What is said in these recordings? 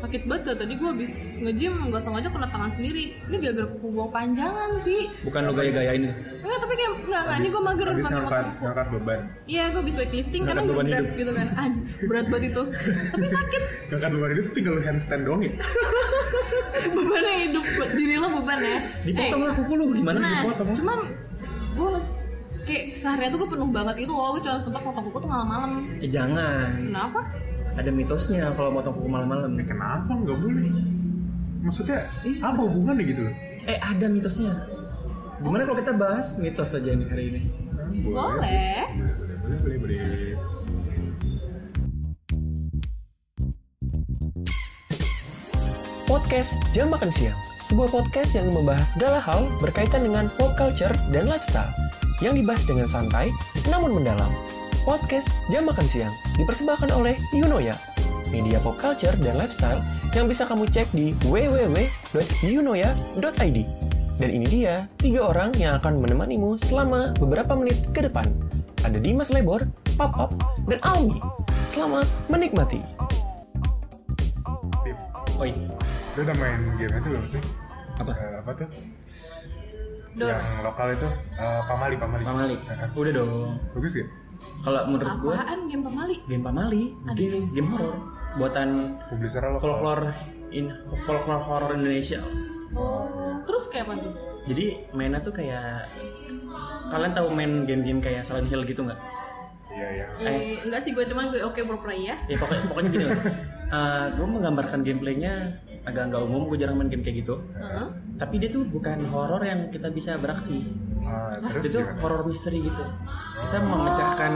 sakit banget dah tadi gue habis nge-gym nggak sengaja kena tangan sendiri. Ini gara-gara kuku gue panjangan sih. Bukan lo gaya-gayain itu. enggak tapi kayak enggak enggak ini gue mager habis pakai ngangkat ngangkat beban. Iya gue habis weightlifting karena gue grab hidup. gitu kan. Anjir, berat banget itu. Tapi sakit. Ngangkat beban itu tinggal handstand doang ya? Bebannya hidup diri lo beban ya. Dipotong Eh, lah kuku lu gimana sih nah dipotong? cuman gue kayak seharian tuh gue penuh banget itu loh. Gue cuma sempat potong kuku tuh malam-malam. Eh, jangan. kenapa Ada mitosnya kalau motong kuku malam-malam. Ya, kenapa nggak boleh maksudnya Iya. apa hubungannya gitu loh Eh ada mitosnya. Gimana kalau kita bahas mitos aja nih hari ini? Boleh. boleh boleh boleh boleh boleh Podcast Jam Makan Siang, sebuah podcast yang membahas segala hal berkaitan dengan pop culture dan lifestyle, yang dibahas dengan santai namun mendalam. Podcast Jam Makan Siang dipersembahkan oleh Yunoya, media pop culture dan lifestyle yang bisa kamu cek di www.yunoya.id. Dan ini dia, tiga orang yang akan menemanimu selama beberapa menit ke depan. Ada Dimas Lebor, Pop Up, dan Almi. Selamat menikmati. Oi, lu udah main game itu belum sih apa? Eh, apa tuh Dor. yang lokal itu eh, pamali pamali Pamali. Eh, Udah dong. bagus gak Kalau menurut gua apaan game pemali? game Pamali, game game horor buatan publisher lokal folklore in folklore horror Indonesia. oh terus kayak apa tuh? Jadi mainnya tuh kayak kalian tahu main game-game kayak Silent Hill gitu nggak? iya iya. Eh, enggak sih gue cuman gue oke pura-pura ya. Ya pokoknya pokoknya gini lah. gue menggambarkan gameplaynya agak nggak umum, gue jarang main game kayak gitu. Heeh. Tapi dia tuh bukan horor yang kita bisa beraksi. Ah, terus Dia tuh gimana horor misteri gitu. Kita memecahkan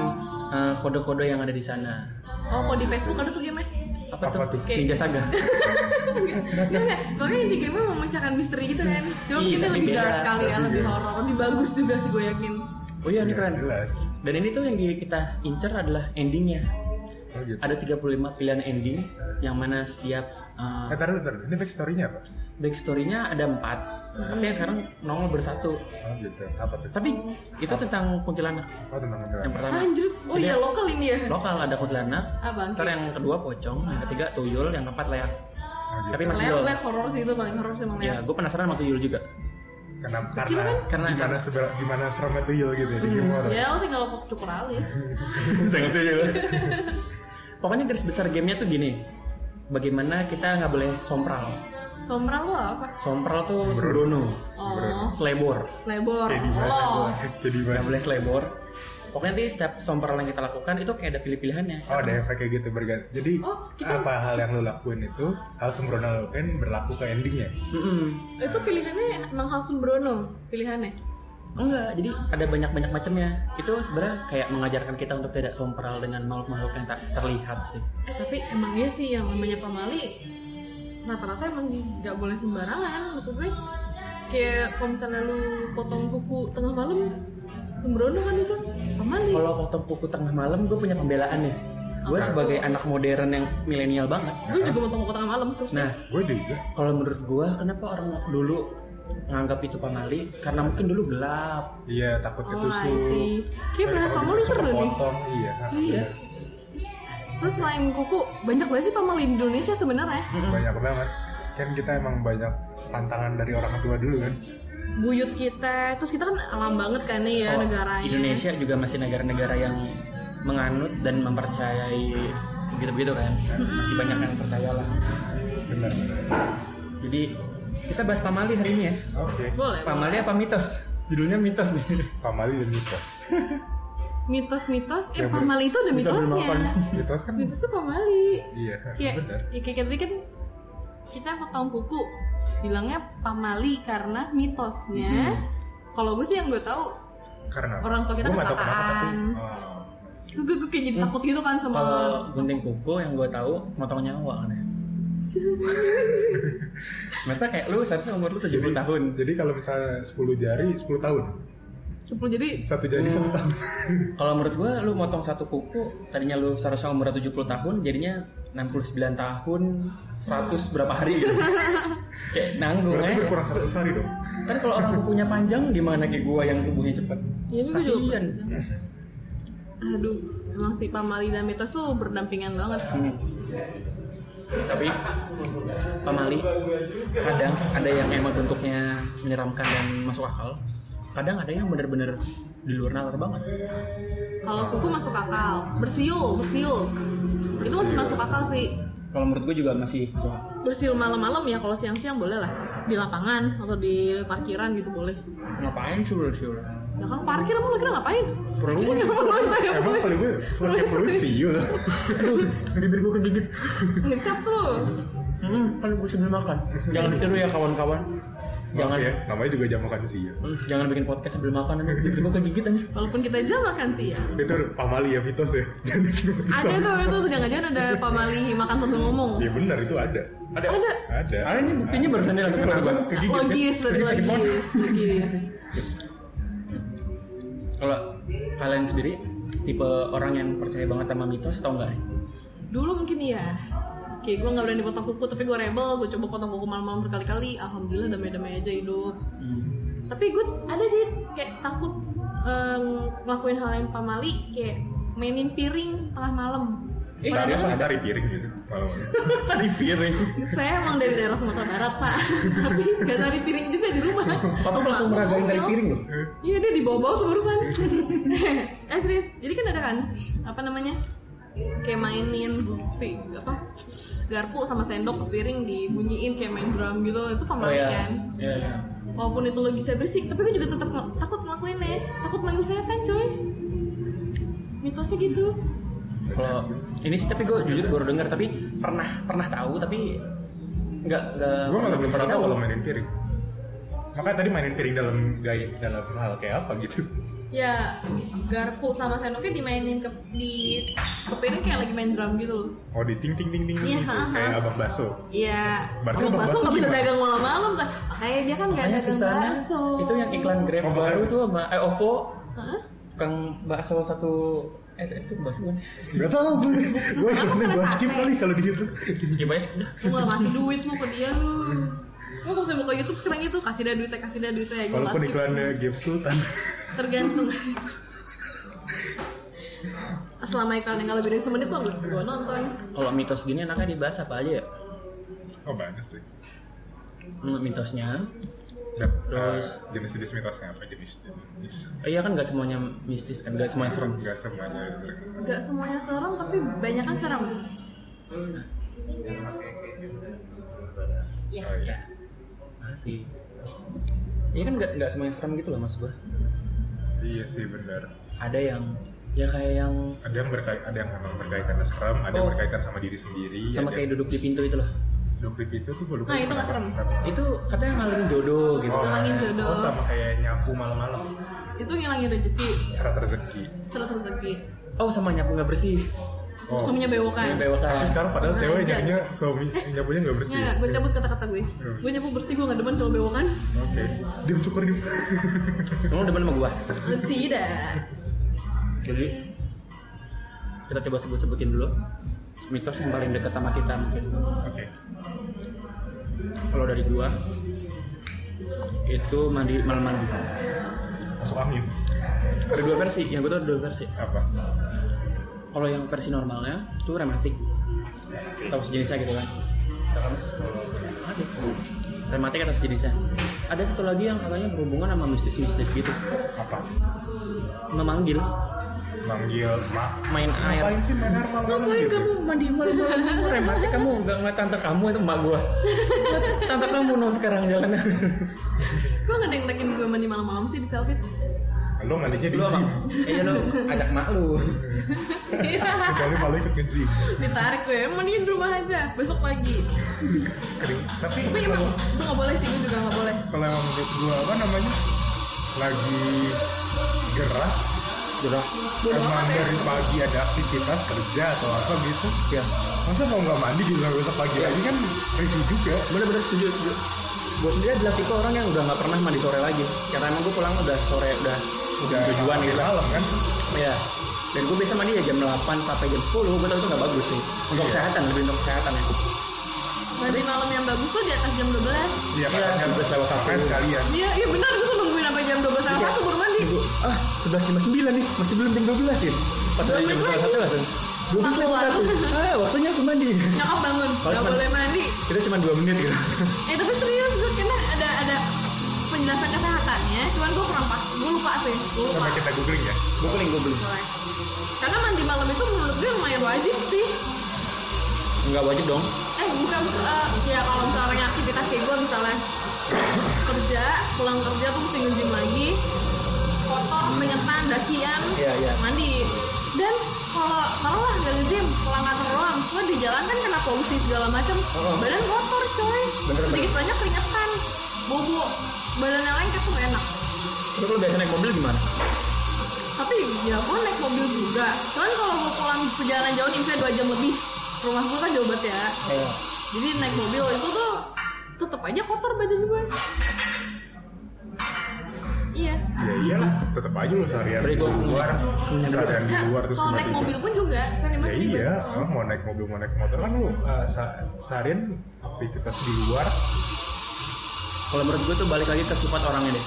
eh, kode-kode yang ada di sana. oh kalau di Facebook ada tuh game Apa, Apa tuh? tuh? Ninja Saga. Enggak, pokoknya inti game memecahkan misteri gitu kan Cuma Iya, kita lebih beda. dark kali ya, lebih horor Lebih bagus juga sih gue yakin Oh iya ini Ya, keren. jelas Dan ini tuh yang di, kita incer adalah endingnya. Oh gitu Ada 35 pilihan ending yang mana setiap eh, eh taruh taruh ini backstory-nya apa backstory-nya ada empat. Tapi yang sekarang nongol bersatu. oh gitu apa tuh Tapi itu tentang kuntilanak oh tentang yang kuntilanak pertama. Anjir, oh iya lokal ini ya Lokal ada kuntilanak. Ah bangke Ntar yang kedua pocong, yang ketiga tuyul, yang keempat leak. oh gitu Tapi masih belum. lep horor sih itu paling horor sih emang Ya, lep gue penasaran sama tuyul juga. Kecil Karena, kan? Karena- gimana seber, gimana seremnya tuyul gitu ya di game horror. Ya lo tinggal cukur alis Sangat tuyul. Pokoknya garis besar gamenya tuh gini. Bagaimana kita nggak boleh sompral. Sombral lo apa? Sompral tuh Sembrono. Oh, sembrono, selebor. lebor Kayak di mas. Oh, Kayak di mas. Nggak boleh selebor. Pokoknya nanti setiap sompral yang kita lakukan itu kayak ada pilih-pilihannya. Oh ada efek kayak gitu berganti. Jadi Oh, kita- apa hal yang lo lakuin itu hal sembrono lo lakuin berlaku ke endingnya. Mm-mm. itu pilihannya emang hal sembrono pilihannya Enggak, jadi ada banyak-banyak macamnya. Itu sebenarnya kayak mengajarkan kita untuk tidak sompral dengan makhluk-makhluk yang tak terlihat sih. Eh tapi emang iya sih yang namanya pamali rata-rata emang nggak boleh sembarangan maksud gue kayak kalau misalnya lu potong kuku tengah malam sembrono kan itu pamali Kalau potong kuku tengah malam, gue punya pembelaan nih. Gue sebagai tuh? anak modern yang milenial banget. gue juga potong kuku tengah malam terus Nah, Gue juga. kalau menurut gue, kenapa orang dulu nganggap itu pamali? Karena mungkin dulu gelap. Iya takut oh ketusuk. See kayak bahas pamali seru nih kepotong, Iya. Iya. terus selain kuku banyak banget sih pamali di Indonesia sebenarnya Banyak banget. Kan kita emang banyak tantangan dari orang tua dulu kan. buyut kita terus kita kan alam banget kan nih ya Oh, negaranya Indonesia juga masih negara-negara yang menganut dan mempercayai begitu-begitu kan. Masih banyak yang percaya lah. Benar. Jadi kita bahas pamali hari ini ya. Oke. boleh Pamali boleh. apa mitos? Judulnya mitos nih. Pamali dan mitos. mitos-mitos eh ber- pamali itu ada mitosnya. Mitos kan? mitosnya pamali Iya. kayak Benar. ya kayak tadi kan kita potong kuku bilangnya pamali karena mitosnya kalau gue sih yang gue tahu Karena orang tua kita kecelakaan. Oh. gue, gue kayak jadi takut gitu kan sama Kalau gunting kuku yang gue tahu motong nyawa kan ya. Maksudnya kayak lu seharusnya umur lu 70 tahun. Jadi kalau misalnya 10 jari 10 tahun. sepuluh jadi Satu jari Hmm. satu tahun. Kalau menurut gua lu motong satu kuku, tadinya lu seharusnya umur 70 tahun, jadinya 69 tahun, 100 berapa hari gitu. kayak nanggung Berarti ya. berkurang 100 hari dong. Kan kalau orang kukunya panjang gimana kayak gua yang tubuhnya cepet? ya ini gue juga Kasian. aduh emang si pamali dan mitos tuh berdampingan banget Hmm. Tapi pamali kadang ada yang emang bentuknya menyeramkan dan masuk akal kadang ada yang bener-bener di luar nalar banget Kalau kuku masuk akal. Bersiul, bersiul. Itu masih masuk akal sih. kalau menurut gue juga masih. Bersiul malam-malam ya kalau siang-siang boleh lah. Di lapangan atau di parkiran gitu boleh. ngapain sih sih Ya kan parkir emang kira ngapain? Perlu Ya, Emang kalau gue pakai perlu siul. bibir gue kegigit Ngecap tuh. hmm, kan gue sebelum makan jangan ditiru ya kawan-kawan Jangan ya, namanya juga jam makan siul. Hmm, jangan bikin podcast sambil makan nanti bibir gue kegigit aja Walaupun kita jam makan sih ya. Itu pamali ya mitos ya. Jangan bikin podcast Ada tuh itu tuh jangan-jangan ada pamali makan sambil ngomong. Iya benar itu ada. ada Ada. Ada. ada ini buktinya barusan dia langsung kena Barusan gua. kegigit. kan? Logis logis, logis. Kalau kalian sendiri tipe orang yang percaya banget sama mitos atau enggak? Dulu mungkin iya. Kayak gue gak berani potong kuku tapi gue rebel, gue coba potong kuku malam-malam berkali-kali. Alhamdulillah damai-damai aja hidup. Tapi gue ada sih kayak takut em, ngelakuin hal yang pamali kayak mainin piring tengah malam. Eh, Tari? Tari piring gitu. Malam-malam. tadi piring saya emang dari daerah Sumatera Barat pak, tapi gak tari piring juga di rumah. papa langsung meragain tadi piring loh Iya dia di bawah-bawah tuh barusan. eh serius, jadi kan ada kan apa namanya kayak mainin pi- apa garpu sama sendok ke piring dibunyiin kayak main drum gitu itu oh pamali ya kan. iya iya Walaupun itu logisnya bersih, tapi gue juga tetap takut ngelakuinnya. Takut manggil setan coy. Mitosnya gitu. Kalau ini sih tapi gue jujur baru dengar tapi pernah pernah tahu tapi nggak nggak Gue malah belum pernah tahu kalau mainin piring. Makanya tadi mainin piring dalam gaya dalam hal kayak apa gitu. Ya garpu sama sendoknya dimainin ke di ke piring kayak lagi main drum gitu loh. Oh di ting ting ting ting Iya, gitu. ha, ha. kayak abang baso. Iya, Berarti abang abang bakso bakso nggak bisa gimana? dagang malam-malam kan? Makanya dia kan nggak dagang susahnya bakso. itu yang iklan grab Oh, baru tuh sama eh OVO Hah? tukang bakso satu eh itu bakso kan Gak tau gue. Gue kena gue skip kali kalau di situ. skip aja udah Lu nggak ngasih duit lu ke dia lu. Lu kalau saya buka YouTube sekarang itu kasih dah duitnya, kasih dah duitnya ya gue Walaupun skip. iklannya game Sultan. Tergantung. Selama iklannya nggak lebih dari semenit tuh gue nonton. kalau mitos gini enaknya dibahas apa aja ya Oh banyak sih. Mitosnya Dan, Terus- eh, jenis-jenis mitosnya apa jenis-jenis? eh, iya kan nggak semuanya mistis kan nggak semuanya serem Gak semuanya. Gak semuanya serem tapi banyak kan serem. Iya. Oh iya. masih iya kan nggak nggak semuanya serem gitu loh mas gua Iya sih benar. ada yang ya kayak yang Ada yang berkait, ada yang memang berkaitan serem, ada yang Oh. berkaitan sama diri sendiri. sama ada kayak duduk di pintu itu loh duplik itu tuh gue lupa. Nah, itu nggak serem. itu katanya ngalihin jodoh gitu Oh, Ngilangin jodoh. Oh sama kayak nyapu malam-malam. Itu ngilangin rezeki, Serat rezeki. surat rezeki. oh sama nyapu nggak bersih Oh. Suaminya bewokan. Yang bewokan. Tapi sekarang padahal cewek jadinya suami nyapunya nggak bersih. Nggak, gue cabut kata-kata gue. Hmm. Gue nyapu bersih, gue gak demen cowok bewokan. Oke. Diam cukur diam. kamu demen sama gua Eh, Tidak. jadi kita coba sebut-sebutin dulu mitos yang paling dekat sama kita mungkin Oke. kalau dari gua itu mandi malam mandi Masuk angin. ada dua versi yang gue tuh ada dua versi Apa? kalau yang versi normalnya itu rematik atau sejenisnya gitu kan masih rematik atau sejenisnya? Ada satu lagi yang katanya berhubungan sama mistis-mistis gitu. Apa? memanggil. Manggil mak. main air. Ngapain sih main air malam-malam Ngapain gitu? kamu? Mandi malam-malam Kamu rematik. Kamu nggak ngeliat tante kamu itu emak gua. Tante kamu no sekarang jalannya. Gue gak ada yang tekin gue mandi malam-malam sih di selfie. Lo mandinya di gym. iya lu ajak mak lu Kecuali malu ikut nge-gym. Ditarik gue, mandiin di rumah aja. Besok pagi. Kering. Tapi Tapi emang kalau itu gak boleh sih, gue juga gak boleh. kalau emang menurut gua apa namanya? Lagi gerak Gerak. emang dari pagi ada aktivitas kerja atau apa gitu ya masa mau nggak mandi di besok pagi lagi kan risih juga bener-bener setuju setuju gue sendiri adalah tipe orang yang udah nggak pernah mandi sore lagi karena emang gue pulang udah sore udah udah tujuan gitu malam kan ya dan gue bisa mandi ya jam 8 sampai jam 10 gue tau itu nggak bagus sih untuk Iya. kesehatan lebih untuk kesehatan ya Mandi malam yang bagus tuh di atas jam 12. iya Iya, kan kan 12 lewat satu. makanya sekalian Iya, iya benar. Gue tuh nungguin sampai jam 12 apa tuh baru mandi. Gue, ah 11.59 nih masih belum jam 12 ya pas ada jam lagi. 11 langsung Dua belas lewat satu. Ah, waktunya aku mandi. nyokap bangun nggak boleh mandi Kita cuma dua menit gitu. eh tapi serius gue kena ada ada penjelasan kesehatannya cuman gue kurang pas gue lupa sih gue lupa Sama kita googling ya. Gue paling gue beli. Boleh. karena mandi malam itu menurut gue lumayan wajib sih Enggak wajib dong. eh bukan eh, ya kalau misalnya aktivitas kayak gue misalnya kerja pulang kerja tuh mesti nge-gym lagi kotor penyetan dakian Iya, iya. mandi dan kalau taruhlah nggak nge-gym pulang kantor doang lo di jalan kan kena polusi segala macam Oh. badan kotor coy Bener, sedikit banyak keringetan bobo badannya lengket tuh gak enak Terus kalau biasa naik mobil gimana? tapi ya gue naik mobil juga. Cuman kalau gue pulang perjalanan jauh nih misalnya 2 jam lebih rumah gue kan jauh banget ya. Iya. jadi naik mobil itu tuh tetep aja kotor badan gue iya. Ya iyalah, tetap aja lu seharian di luar, seharian di Nah, luar terus kalau naik mobil pun juga kan Ya iya, oh, mau naik mobil mau naik motor kan lu uh, se- seharian aktivitas di luar. Kalau menurut gue tuh balik lagi ke sifat orangnya deh.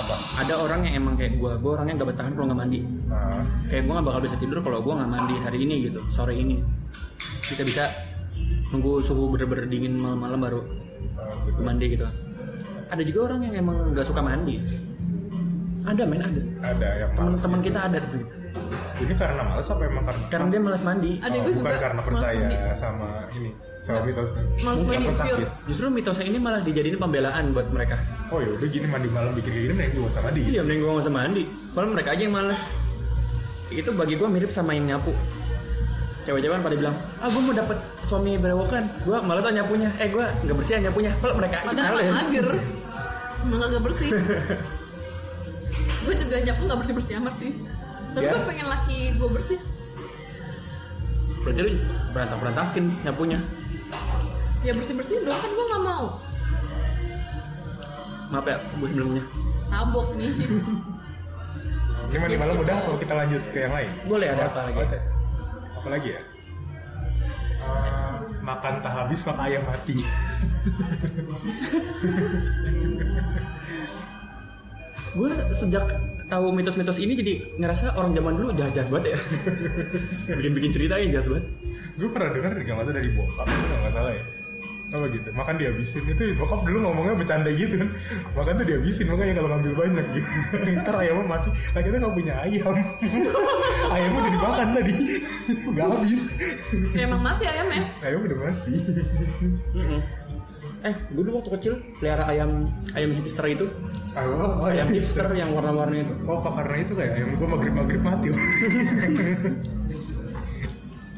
Apa? Ada orang yang emang kayak gue, gue orangnya nggak bertahan kalau nggak mandi. Nah, Kayak gue nggak bakal bisa tidur kalau gue nggak mandi hari ini gitu, sore ini. Bisa-bisa nunggu suhu bener-bener dingin malam-malam baru uh, gitu. mandi gitu. Ada juga orang yang emang nggak suka mandi. Ada men ada. Ada yang males Teman-teman gitu. kita ada teman kita. Ini karena males apa emang karena? Karena dia malas mandi. Ada Oh, gue bukan juga karena males percaya sama ini sama mitosnya. Mungkin mandi, sakit. Justru mitosnya ini malah dijadiin pembelaan buat mereka. Oh ya udah gini mandi malam bikin kayak gini nih gue sama dia. Iya, mending gue nggak usah mandi. Malah mereka aja yang males. Itu bagi gue mirip sama yang nyapu. Cewek-cewek kan pada bilang, ah gue mau dapet suami berewokan. Gue males ah nyapunya. Eh gue nggak bersih ah nyapunya. Kalau mereka aja padahal males. mager emang agak bersih gue juga nyapu nggak bersih bersih amat sih tapi Ya. gue pengen laki gue bersih Berarti lu berantak-berantakin nyapunya. Ya bersih bersih dong kan gue nggak mau Maaf ya, gue sebelumnya. tabok nih Ini mandi malam udah kalau kita lanjut ke yang lain. Boleh ada apa lagi? Apa lagi ya? Eh, makan tak habis maka ayam mati. Gue sejak tahu mitos-mitos ini jadi ngerasa orang zaman dulu jahat-jahat banget ya. Bikin-bikin cerita yang jahat banget. gue pernah dengar nggak nggak salah dari bokap nggak salah ya apa gitu. Makan dihabisin. Itu bokap dulu ngomongnya bercanda gitu kan. Makan tuh dihabisin makanya kalau ngambil banyak gitu. Ntar ayamnya mati. Lah kita nggak punya ayam. Ayamnya udah dimakan tadi. Nggak habis. Ya, emang mati ayamnya ayam udah mati. Eh, gue dulu waktu kecil pelihara ayam ayam hipster itu, Ayo, oh, ayam ayam hipster. yang warna-warni itu. oh apa karena itu kayak ayam gue maghrib maghrib mati.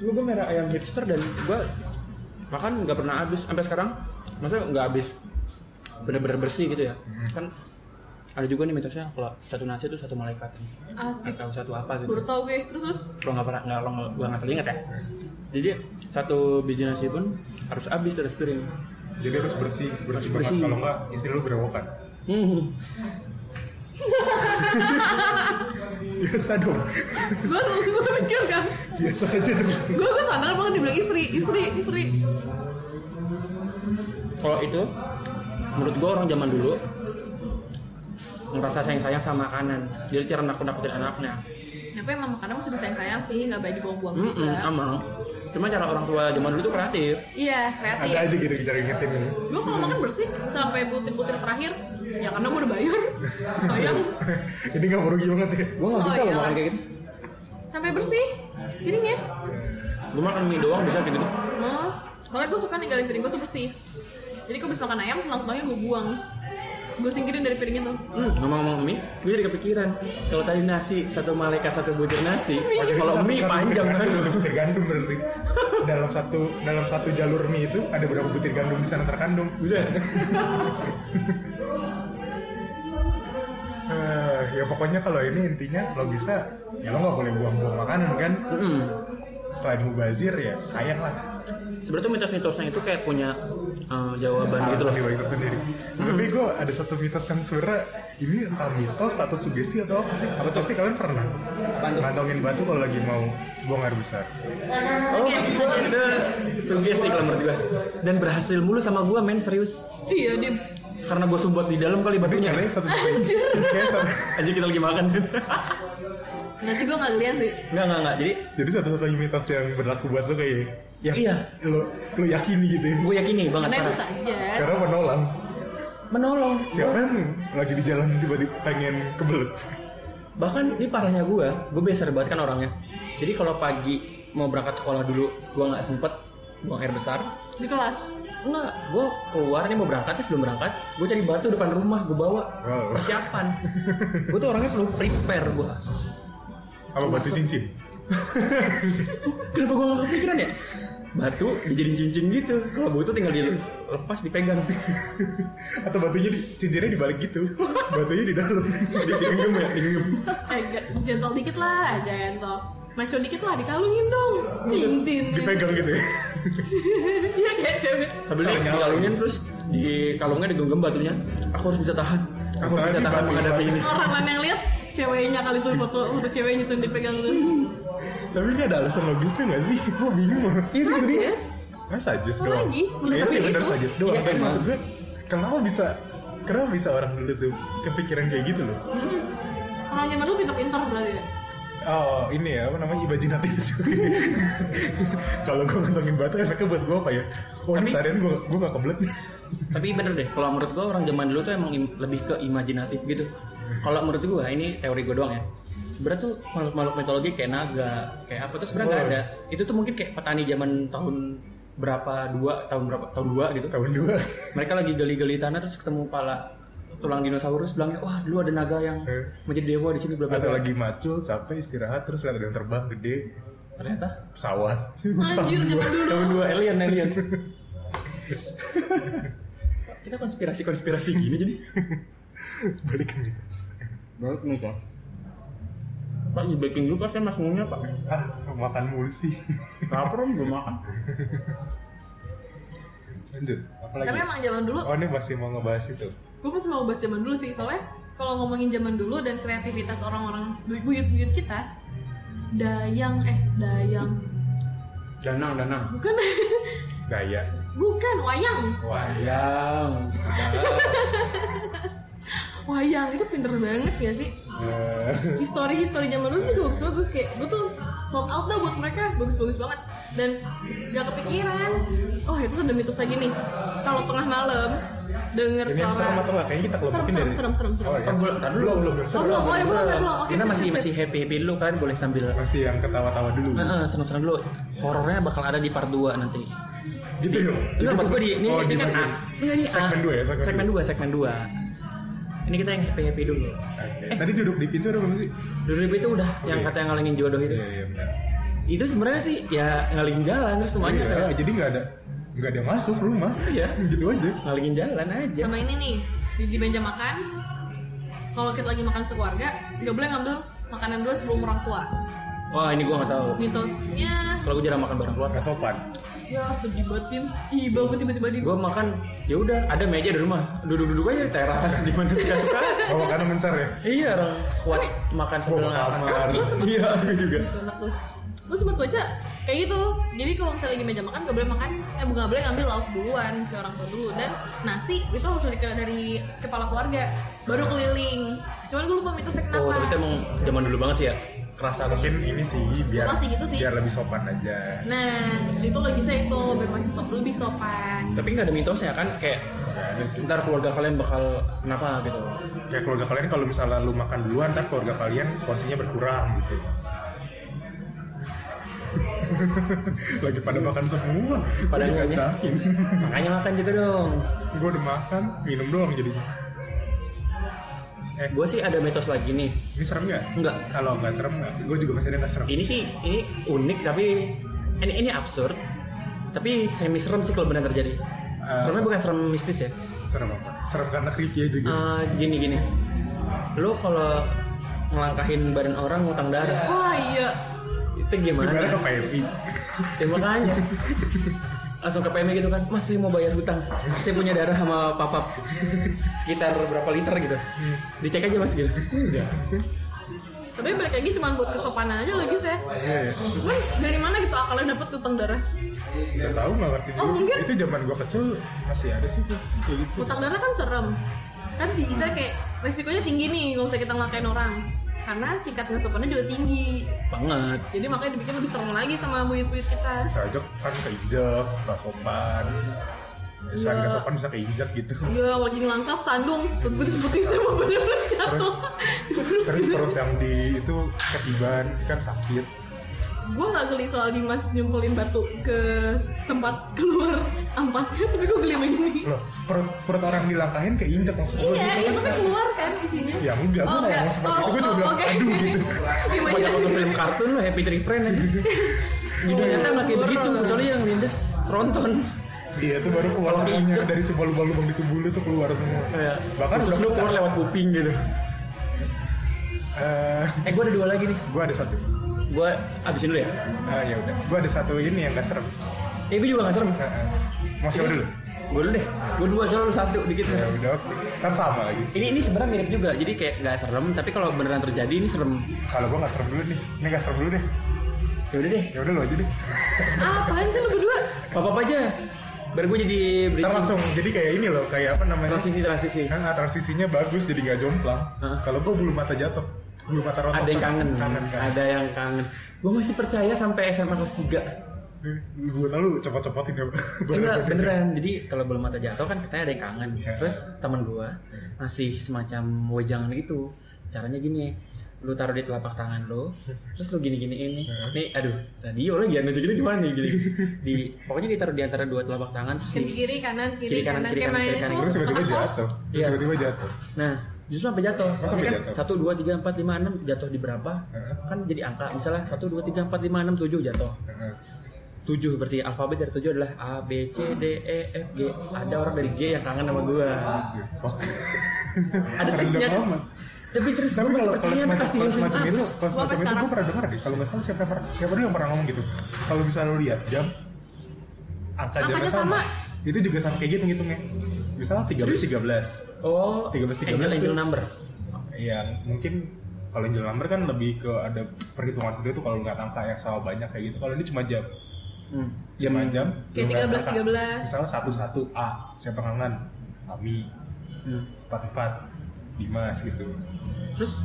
Dulu gue merah ayam hipster dan gue makan nggak pernah habis sampai sekarang. Maksudnya nggak habis bener-bener bersih gitu ya. Kan ada juga nih mitosnya kalau satu nasi itu satu malaikat asik atau satu apa gitu. baru tau gue terus terus Lo nggak pernah nggak lo nggak gue nggak sering inget ya. Jadi satu biji nasi pun harus habis dari sepiring. jadi harus bersih bersih Harus banget bersih. kalau nggak istri lu berewokan Hmm. Biasa dong gue gue mikir kan biasa aja dong gue gue sadar banget dibilang istri istri istri Kalau itu menurut gue orang zaman dulu ngerasa sayang-sayang sama makanan. Jadi cara nakut-nakutin anaknya. Tapi emang makanan masih disayang sayang sih nggak baik dibuang-buang Mm juga emang. Cuma cara orang tua zaman dulu tuh kreatif. iya kreatif ada aja gitu cara ingetin nih gue kalau makan bersih sampai butir-butir terakhir ya karena gue udah bayar sayang ini nggak merugi banget ya Gue nggak Oh, bisa loh iyalah. makan kayak gitu. sampai bersih piringnya Gue makan mie doang bisa kayak gitu. oh soalnya gue suka ninggalin piring gue tuh bersih jadi gue habis makan ayam langsung gue buang gue singkirin dari piringnya tuh Hmm, ngomong-ngomong mie, gue jadi kepikiran. Kalau tadi nasi satu malaikat satu butir nasi, kalau mie satu panjang kan. satu butir gandum berarti dalam satu dalam satu jalur mie itu ada berapa butir gandum di sana terkandung Bisa. Eh, ya pokoknya kalau ini intinya lo bisa ya lo nggak boleh buang-buang makanan kan Mm-mm. Selain mubazir ya sayang lah Sebenarnya mitos-mitosnya itu kayak punya eh, jawaban gitu loh. alasan dibalik tersendiri tapi gue ada satu mitos yang sebenarnya ini entah mitos atau sugesti atau apa sih apa pasti kalian pernah ngantongin batu kalau lagi mau buang air besar Oh, itu sugesti kalau menurut gue. Dan berhasil mulu sama gue men serius. iya dia Karena gue sumbot di dalam kali batunya. satu Aja kita lagi makan. Nanti gue nggak lihat sih. Enggak, enggak, enggak. Jadi Jadi satu-satunya mitos yang berlaku buat lo kayak ya Iya. lo lo yakini gitu ya. gue yakini banget Karena itu saja. Karena penolong. Menolong. Siapa yang lagi di jalan tiba-tiba pengen kebelet? Bahkan ini parahnya gue, gue biasa banget kan orangnya. Jadi kalau pagi mau berangkat sekolah dulu, gue nggak sempet buang air besar. Di kelas. Enggak, gue keluar nih mau berangkat nih sebelum berangkat, gue cari batu depan rumah, gue bawa Wow. persiapan. gue tuh orangnya perlu prepare gue. Apa batu cincin? Kenapa gue gak kepikiran ya? Batu dijadiin cincin gitu. Kalau butuh tinggal dilepas dipegang. Atau batunya di, cincinnya dibalik gitu? Batunya di dalam. Di digenggam ya, digenggam. Eh, gentle dikit lah, gentle. Maco dikit lah, dikalungin dong. Cincin. Dipegang gitu ya. Iya kayak cewek. Sambil di, dikalungin terus di kalungnya digenggam batunya. Aku harus bisa tahan. Aku harus bisa tahan menghadapi ini. Orang lain yang lihat ceweknya kali tuh foto foto ceweknya tuh dipegang tuh. Tapi ini ada alasan logisnya nggak sih? Gue bingung. Iya, itu dia. Yes. Suggest Apa doang. lagi? Menurut Iya aku sih benar gitu. suggest doang. Iya, Tapi emang. maksud gue, kenapa bisa kenapa bisa orang dulu tuh kepikiran kayak gitu loh? Orang zaman dulu pintar-pintar berarti ya. Oh ini ya apa namanya imajinatif Kalau gue ngantongin batu efeknya buat gue apa ya? Oh ini Tapi- seharian gue gue gak kebelet nih. Tapi bener deh, kalau menurut gua orang zaman dulu tuh emang im- lebih ke imajinatif gitu. Kalau menurut gua, ini teori gua doang ya. Sebenarnya tuh makhluk-makhluk mitologi kayak naga, kayak apa tuh sebenarnya nggak ada. Itu tuh mungkin kayak petani zaman tahun berapa dua tahun berapa tahun dua gitu. Tahun dua. Mereka lagi gali-gali tanah terus ketemu pala tulang dinosaurus bilangnya wah dulu ada naga yang Eh. menjadi dewa di sini bla bla Atau bla. lagi macul, capek, istirahat, terus lihat ada yang terbang gede, Ternyata pesawat. Anjir zaman dulu. tahun dua alien alien. Kita konspirasi konspirasi gini jadi. Balik ke minus. Baik nih pak. Pak di baking dulu pasti mas ngomongnya pak. Ah, makan mulu sih. Lapar belum makan. Lanjut, apa lagi? Tapi emang zaman dulu, Oh ini masih mau ngebahas itu. gue pasti mau bahas zaman dulu sih. Soalnya kalau ngomongin zaman dulu dan kreativitas orang-orang buyut-buyut kita, dayang eh dayang Danang danang. bukan Gaya. bukan wayang Wayang. wayang itu pinter banget ya sih Eh, history history zaman dulu juga bagus bagus kayak gue tuh sold out dah buat mereka bagus bagus banget dan gak kepikiran oh itu sudah mitos lagi nih kalau tengah malam denger ini yang serem suara atau nggak? Kayaknya kita serem dari. serem serem serem Oh, ya. Belum, tadi belum, belum, belum. Oh, belum. Oh, ya, belum, belum. Oke, Kita masih masih happy happy dulu kan, boleh sambil. Masih yang ketawa-tawa dulu. Heeh, seneng dulu. Horornya bakal ada di part 2 nanti. Gitu ya? Enggak, maksud gue di ini, Oh, ini kan dimasukin. A. Enggak ini A. Segmen dua ya, segmen Segmen dua. 2, segmen 2. Ini kita yang happy happy dulu. Oke. Tadi duduk di pintu ada belum sih? Dulu itu udah yang Oke. kata yang ngalingin jodoh itu. Iya, iya benar. Itu sebenarnya sih ya ngalingin jalan terus semuanya Iya, kayak jadi nggak ada nggak ada yang masuk rumah. Iya. gitu aja. ngalingin jalan aja. sama ini nih di, di meja makan kalau kita lagi makan sekeluarga nggak boleh ngambil makanan dulu sebelum orang tua Wah, ini gua nggak tahu. mitosnya Kalau gua jarang makan bareng keluarga. Sopan. Ya sedih banget tim. Ih bangun tiba-tiba di Gue makan, ya udah ada meja di rumah, duduk-duduk aja di teras di mana suka-suka. Oh makanan mencar ya? iya orang squad makan sambil Oh, makan. Iya, gue juga. enak tuh lu sempat baca kayak gitu. Jadi kalau misalnya lagi meja makan gak boleh makan. Eh bukan boleh ngambil lauk duluan si orang tua dulu. Dan nasi itu harus dari, dari kepala keluarga baru keliling. Cuman gue lupa mitosnya kenapa. Oh, tapi itu emang zaman dulu banget sih ya. Banget. Mungkin ini sih biar Masih gitu sih. biar lebih sopan aja. nah itu lagi saya itu biar makin sop lebih sopan Tapi nggak ada mitosnya kan kayak sih. ntar keluarga kalian bakal kenapa gitu. Kayak keluarga kalian kalau misalnya lu makan duluan, ntar keluarga kalian porsinya berkurang gitu. Lagi pada makan semua. Pada dikacakin. Makanya makan juga dong. Gue udah makan, minum doang jadinya. Eh, Gue sih ada mitos lagi nih. ini serem nggak? Enggak. Kalau nggak serem nggak? Gue juga masih ada nggak serem. Ini sih ini unik tapi ini ini absurd. Tapi semi serem sih kalau benar terjadi. Eh. Seremnya bukan serem mistis ya. Serem apa? Serem karena creepy aja gitu. Eh, gini gini. Lo kalau ngelangkahin badan orang ngutang darah wah iya itu gimana? Gimana ke PMI? Ya makanya langsung ke PMI gitu kan, Mas saya mau bayar hutang, saya punya darah sama papap sekitar berapa liter gitu, dicek aja mas gitu. Udah. tapi balik lagi cuma buat kesopanan aja lagi saya Iya, iya. Cuman dari mana gitu akalnya dapet utang darah Nggak tahu nggak ngerti Oh, mungkin. Itu zaman gue kecil masih ada sih tuh gitu. utang darah kan serem kan bisa kayak resikonya tinggi nih kalau misalnya kita ngelakain orang karena tingkat ngesopannya juga tinggi. Banget. Jadi makanya dibikin lebih serem lagi sama buyut-buyut kita. Bisa aja kan keinjek nggak sopan. Bisa nggak sopan bisa keinjek gitu. Iya, lagi ngelangkap sandung, sebutis-butis sama bener-bener jatuh. terus perut yang di itu ketiban kan sakit gue nggak geli soal Dimas nyemplin batu ke tempat keluar ampasnya, tapi gue geli sama ini. loh perut perut orang dilangkahin keinjek maksud gue Iya, gitu itu kan kan keluar kan isinya. ya enggak gue Oh, nggak ngomong seperti Oh, itu gue cuma oh, bilang aduh gitu. Banyak nonton film kartun lo Happy Tree Friend aja. Dunia nyata nggak kayak begitu kecuali yang lindes tronton. Iya itu baru keluar semuanya dari sebuah lubang-lubang di tubuh lu tuh keluar semua. Kayak bahkan khusus udah lu keluar lewat kuping gitu. Eh, eh gue ada dua lagi nih. Gue ada satu gue abisin dulu ya? Ah ya udah. Gue ada satu ini yang gak serem. Eh gue juga gak serem? Eh, eh. mau siapa dulu? Gue dulu deh. Gue dua soal lu satu dikit. Ya udah kan sama lagi. Ini ini sebenarnya mirip juga jadi kayak nggak serem tapi kalau beneran terjadi ini serem. Kalau gue gak serem dulu nih. Ini gak serem dulu deh. Ya udah deh. Ya udah lo aja deh. Ah, apaan sih lu berdua? apa apa aja. Biar gue jadi Ntar bridging. langsung jadi kayak ini loh kayak apa namanya? Transisi transisi. Kan ah, transisinya bagus jadi nggak jomplang. Kalau gue bulu mata jatuh mata rotok ada yang kangen kangen kan ada yang kangen gue masih percaya sampai SMA kelas 3 gue tau lu cepot-cepotin ya Enggak beneran. Jadi kalau belum mata jatuh kan katanya ada yang kangen. Ya. Terus teman gua ngasih semacam wejangan gitu. Caranya gini, lu taruh di telapak tangan lu, terus lu gini-gini ini. Ya. Nih, aduh, radio lagi ya nunjukinnya di mana nih gini. Di pokoknya ditaruh di antara dua telapak tangan terus Kiri di, kiri kanan kiri, Kiri, kanan, kanan, kiri, kayak kanan, kiri, kanan. itu. terus tiba-tiba jatuh terus Iya. tiba-tiba jatuh Nah, justru sampai jatuh. Oh, sampai kan jatuh. satu dua tiga empat lima enam jatuh di berapa? Heeh. Kan jadi angka. Misalnya satu dua tiga empat lima enam tujuh jatuh. Heeh. tujuh berarti alfabet dari tujuh adalah A B C D E F G ada orang dari G yang kangen sama gua ada triknya tapi serius tapi kalau kalau semacam, pasti kalau semacam itu kalau Gua semacam itu gue pernah dengar deh kalau nggak salah siapa siapa dulu yang pernah ngomong gitu kalau bisa lo lihat jam angka jamnya Angkanya sama. sama. itu juga sama kayak gitu ngitungnya misalnya 13 13 oh 13, 13 angel angel tuh. number Iya, mungkin kalau angel number kan lebih ke ada perhitungan sendiri tuh kalau nggak angka yang sama banyak kayak gitu. Kalau ini cuma jam, hmm. jam jam. Kayak ngeliat 13, angka. 13. Misalnya satu satu A, siapa kangen? Kami Hmm. empat empat, Dimas gitu. terus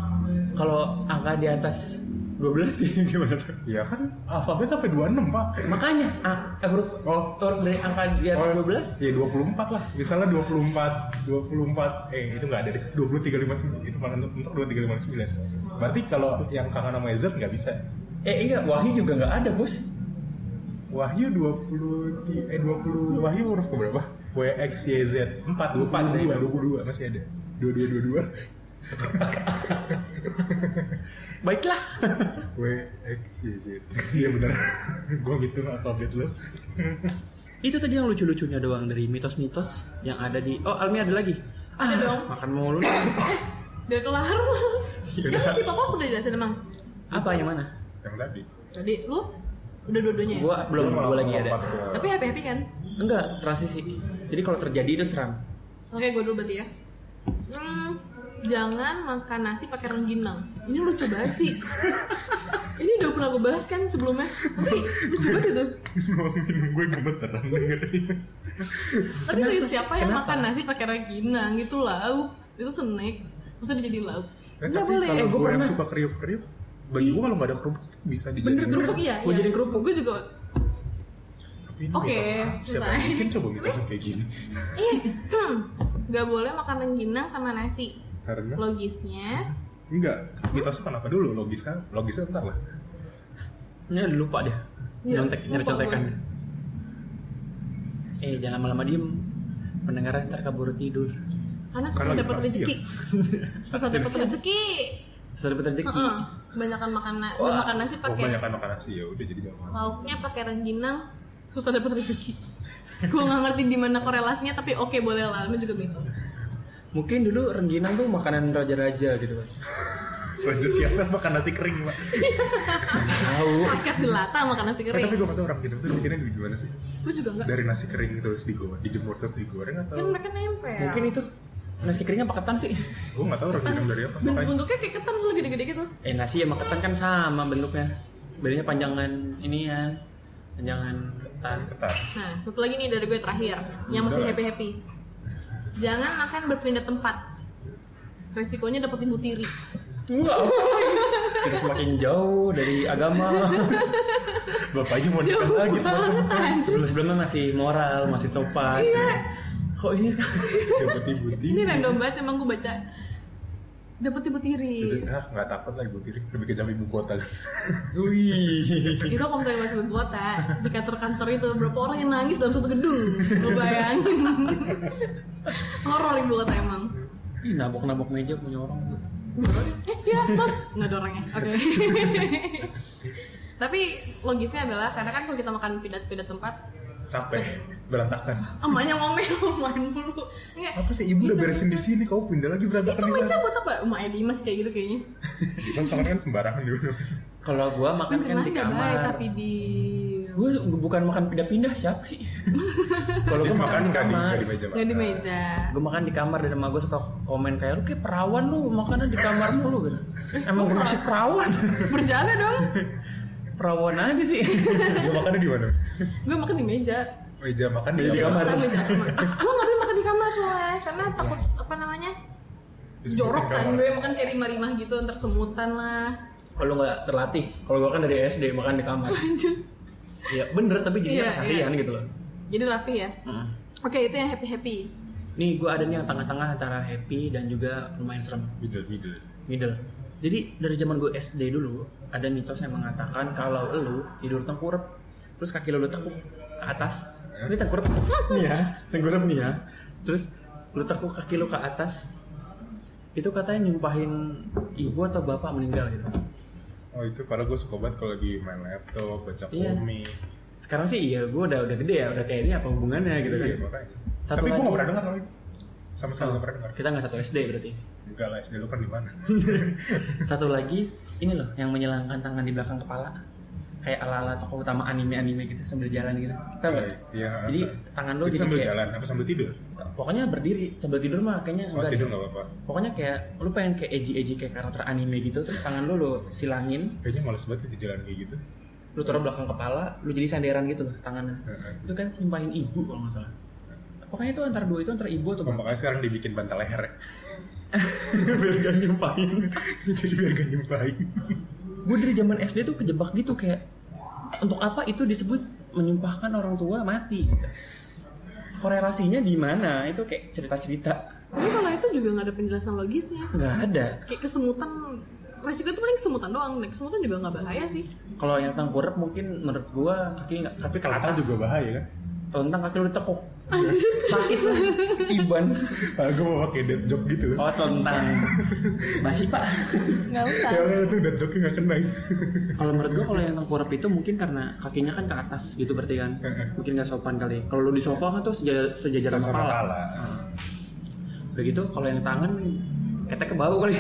kalau angka di atas 12 sih gimana tuh Ya kan alfabet sampai 26 pak. makanya A, eh, huruf Oh, huruf dari angka di atas 12 Ya 24 lah. Misalnya 24, 24, eh itu nggak ada deh. 23, 59. Itu malah untuk, untuk 23, 59. Berarti kalau yang kangen sama Z nggak bisa. eh enggak Wahyu juga nggak ada bos Wahyu 20 di- eh 20 Wahyu huruf ke berapa? W X Y Z 4 Empat, 22 22 masih ada. 22 22 baiklah W X Y Z. Iya benar. Gua gitu nggak update lo. itu tadi yang lucu-lucunya doang dari mitos-mitos yang ada di oh Almi ada lagi Ada dong. makan mulu Udah kelar. Kan si papa udah jelasin emang. apa yang mana Yang tadi. Tadi lu udah dua-duanya ya? gua belum Gua lagi ada ke- Tapi happy-happy kan? enggak transisi jadi kalau terjadi itu seram Oke, gue dulu berarti ya. Hmm, jangan makan nasi pakai rengginang. Ini lucu banget sih. Ini udah pernah gue bahas kan sebelumnya. Tapi lucu banget itu. Minum gue gemeteran. Tapi Kenapa siapa yang Kenapa? makan nasi pakai rengginang? Itu lauk. Itu snack. Maksudnya jadi lauk. Eh, Nggak tapi boleh. kalau Eh, gue yang pernah. suka kriuk-kriuk, bagi gue kalau nggak ada kerupuk tuh bisa dijadiin Bener, Kerupuk iya. Gua iya. jadi kerupuk. Gue juga. Oke, mitos. Siapa bikin coba mitosnya kayak gini? Iya. Hmm, Gak boleh makan rengginang sama nasi. Karena Logisnya, enggak, mitosnya kenapa dulu? Logisnya, logisnya ntar lah. ini udah lupa deh Iya, nyontek nyari lupa contekan gue. eh jangan lama-lama diem pendengaran ntar kabur tidur karena susah dapat rezeki. Susah dapat rezeki. sudah dapat rezeki Heeh. Kebanyakan makan na Wah. makan nasi Oh, pakai banyak makan nasi ya udah jadi jangan. lauknya pakai rengginang susah dapat rezeki. gue nggak ngerti di mana korelasinya tapi oke boleh lah itu juga mitos. Mungkin dulu rengginang tuh makanan raja-raja gitu kan Raja siapa makan nasi kering, Pak. tahu Rakyat jelata makan nasi Eh, tapi kering. gue gak tau orang gitu tuh bikinnya di gimana sih? Gue juga nggak. Dari nasi kering terus digoreng, dijemur terus digoreng atau? Kan mereka nempel. mungkin itu nasi keringnya pakai ketan sih Gue gak tau orang bilang dari apa. Ben- Makanya bentuknya kayak ketan tuh gede-gede gitu. eh nasi sama ketan kan sama bentuknya bedanya panjangan ini ya panjangan ketan ketat. Nah, satu lagi nih dari gue terakhir, yang masih Udah. Jangan makan berpindah tempat. Resikonya dapat ibu tiri. Kita semakin jauh dari agama. Bapaknya mau nikah lagi. Sebelum-sebelumnya masih moral, masih sopan. Iya. Kok ini sekarang? Ini random banget emang gue baca. Dapat ibu tiri. ah nggak takut lah ibu tiri. Lebih kejam ibu kota. Wih. itu kalau misalnya masuk ibu kota di kantor-kantor itu berapa orang yang nangis dalam satu gedung? Gue bayangin. Horor ibu kota emang. Ih, nabok-nabok meja punya orang tuh. eh ya nggak ada orangnya. Oke. Tapi logisnya adalah karena kan kalau kita makan pindah-pindah tempat capek berantakan emaknya ngomel main mulu enggak apa sih ibu udah beresin di sini kau pindah lagi berantakan itu di meja buat apa emaknya Dimas kayak gitu kayaknya kan tangan kan sembarangan dulu Kalau gua makan kan di nggak baik kamar. tapi di Gue bukan makan pindah-pindah siapa sih? Kalau gue makan di di, kamar. nggak di meja nggak di makan. meja Gue makan di kamar dan emak gue suka komen kayak lu kayak perawan lu makannya di kamar mulu gitu. Emang gue masih perawan. berjalan dong perawan aja sih. Gua makannya di mana gue makan di meja meja makan di, Meja di kamar. Makan meja kamar. Gue nggak boleh makan di kamar soalnya karena takut apa namanya jorok kan gue makan kayak rimah-rimah gitu ntar semutan lah Kalau nggak terlatih, kalau gue kan dari SD makan di kamar. Lanjut. Iya bener tapi jadinya Iya, keseharian gitu loh. jadi rapi ya Hmm. oke itu yang happy happy Nih gue ada nih yang tengah-tengah antara happy dan juga lumayan serem. middle middle middle. Jadi dari zaman gue SD dulu ada mitos yang mengatakan kalau lu tidur tengkurap terus kaki lu tekuk ke atas. Ini tengkurap nih ya, tengkurap nih ya. Terus lu tekuk kaki lu ke atas itu katanya nyumpahin ibu atau bapak meninggal gitu. oh itu padahal gue suka banget kalau lagi main laptop baca Iya. komik Sekarang sih iya gue udah udah gede ya, udah kayak ini apa hubungannya gitu kan. Iya, makanya. Satu tapi gue gak pernah dengar sama sekali gak pernah dengar Kita nggak satu SD berarti. Enggak lah SD lu kan di mana Satu lagi ini loh yang menyilangkan tangan di belakang kepala. Kayak ala-ala tokoh utama anime-anime gitu sambil jalan gitu. Tahu nggak? iya Jadi tangan lu Itu jadi sambil kayak jalan apa sambil tidur pokoknya berdiri sambil tidur mah kayaknya oh enggak tidur deh. nggak apa-apa Pokoknya kayak lu pengen kayak edgy-edgy kayak karakter anime gitu terus tangan lu lu silangin, kayaknya males banget itu jalan kayak gitu lu taruh belakang kepala, lu jadi sandaran gitu loh tangannya. Heeh. Itu kan nyumpahin ibu kalau nggak salah. Pokoknya itu antara dua itu antara ibu atau Oh, bapak. makanya sekarang dibikin bantal leher ya. Biar gak nyumpahin. jadi biar gak nyumpahin Gue dari zaman SD tuh kejebak gitu kayak untuk apa itu disebut menyumpahkan orang tua mati. gitu. Korelasinya di mana? Itu kayak cerita-cerita tapi kalau itu juga nggak ada penjelasan logisnya nggak ada. kayak kesemutan resiko itu paling kesemutan doang dan kesemutan juga nggak bahaya sih Kalau yang tengkurap mungkin menurut gua kaki nggak tapi ke kelapa juga bahaya kan telentang kaki lu ditekuk sakit lah iban ah, gue mau pakai dead joke gitu. Oh telentang masih pak. Nggak usah. Ya itu dead joke gak kena kalau menurut gua kalau yang tengkurap itu mungkin karena kakinya kan ke atas gitu berarti kan. Mungkin nggak sopan kali kalau lu di sofa kan tuh sejajar, sejajaran sama kepala. kepala. Begitu kalau yang tangan ketek ke bau kali.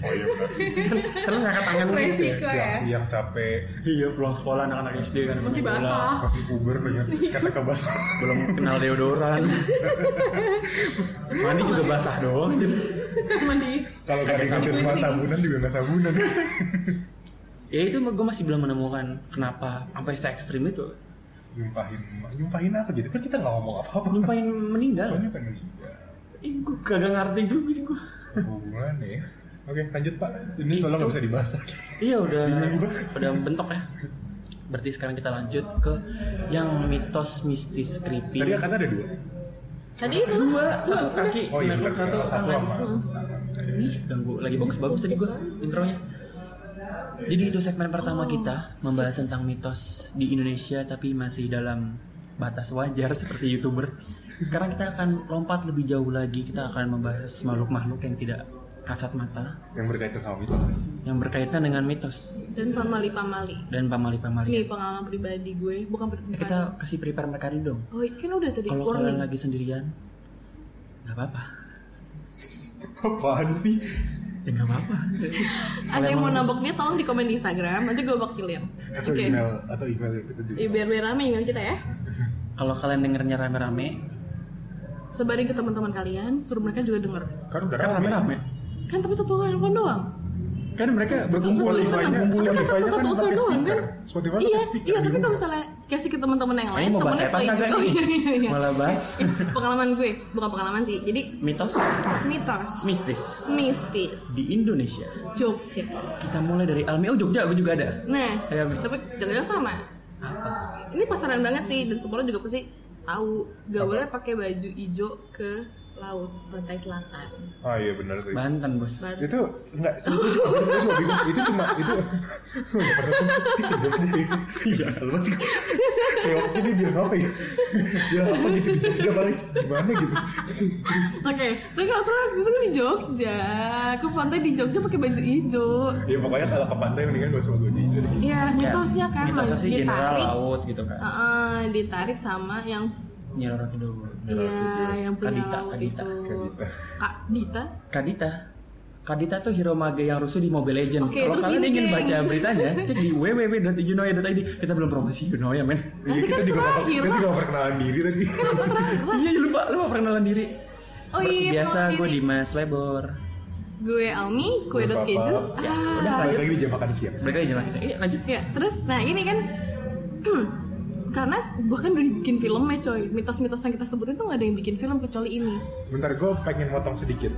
Oh iya benar kan ke tangan gitu ya ya. siang-siang capek. Iya pulang sekolah anak-anak SD kan. Masih basah. Masih puber kata ke basah. Belum kenal deodoran. Mandi juga basah doang. Mandi. Kalau gak Ada ada di rumah sabun. sabunan juga gak sabunan. Ya itu gue masih belum menemukan kenapa sampai se ekstrim itu. Nyumpahin nyumpahin apa gitu? Kan kita nggak ngomong apa-apa. Nyumpahin meninggal. Pokoknya pengen meninggal Ih, gue kagak ngerti juga sih gue hubungannya ya. Oke lanjut pak. Ini soalnya nggak bisa dibahas lagi. Iya udah udah bentok ya. Berarti sekarang kita lanjut ke yang mitos mistis creepy. Tadi kan ada dua. Tadi itu dua. satu Dua, kaki. Oh iya benar, satu sama. Ih, ganggu. Lagi bagus-bagus tadi gue intronya. Jadi itu segmen pertama kita membahas tentang mitos di Indonesia tapi masih dalam batas wajar seperti youtuber. Sekarang kita akan lompat lebih jauh lagi. Kita akan membahas makhluk-makhluk yang tidak kasat mata yang berkaitan sama mitos ya? yang berkaitan dengan mitos dan pamali pamali dan pamali-pamali. ini pengalaman pribadi gue bukan Eh, pribadi kita kasih prepare mereka dulu dong. oh kan udah tadi Kalau kalian lagi sendirian, nggak apa-apa. apaan sih Ya nggak apa-apa. ada yang mau namboknya tolong di komen di Instagram nanti gue wakilin atau oke email atau email kita juga Ya, biar biar rame email kita ya Kalau kalian dengernya rame-rame, sebarin ke teman-teman kalian suruh mereka juga denger. Kan udah kan rame. rame-rame. kan tapi satu handphone doang. Kan mereka berkumpul Spotify-nya tapi kan Spotify-nya satu kan satu pakai speaker. kan? Spotify iya pakai speaker iya di tapi kalau misalnya kasih ke teman-teman yang lain mau bahas play kagak juga. nih? Iya, iya, iya. Malah bahas. Eh, pengalaman gue bukan pengalaman sih. Jadi mitos? Mitos. Mistis. Mistis. Di Indonesia. Jogja. Kita mulai dari Almi. Oh Jogja, gue juga ada. nah tapi jangan sama ini pasaran banget sih dan semua orang juga pasti tahu gak Apa? boleh pakai baju hijau ke laut pantai selatan Oh iya benar sih. Banten bos. Ban- Itu enggak sih, itu cuma, itu cuma bingung. Itu cuma itu. Iya, asal banget. Kayak waktu ini bilang apa ya? Bilang apa gitu di Jogja paling gimana gitu. Oke, saya kalau salah itu kan di Jogja, ke pantai di Jogja pakai baju hijau. Ya pokoknya kalau ke pantai mendingan gak usah baju hijau deh. Iya, mitosnya kan Mitosnya sih general ditarik, laut gitu kan. Heeh, ditarik sama yang Nyi Roro Kidul. iya yang punya Kadita, Kadita. Kadita. Kak Dita. Kadita. Kadita tuh hero mage yang rusuh di Mobile Legends. Oke, Kalau terus kalian ingin gengs. baca beritanya, cek di www.ijunoya.id. Kita belum promosi Junoya, men. Iya kita kan juga bakal, terakhir, kita juga perkenalan diri tadi. Iya, lupa, lupa perkenalan diri. Oh iya, biasa gue diri. Dimas Lebor. Gue Almi, kue dot keju. Ya, Ah. udah, Balik lanjut. lagi di jam makan siang. Mereka lagi. Iya, lanjut. Ya, terus nah ini kan karena bahkan udah dibikin filmnya coy mitos-mitos yang kita sebutin tuh gak ada yang bikin film kecuali ini Bentar gue pengen motong sedikit.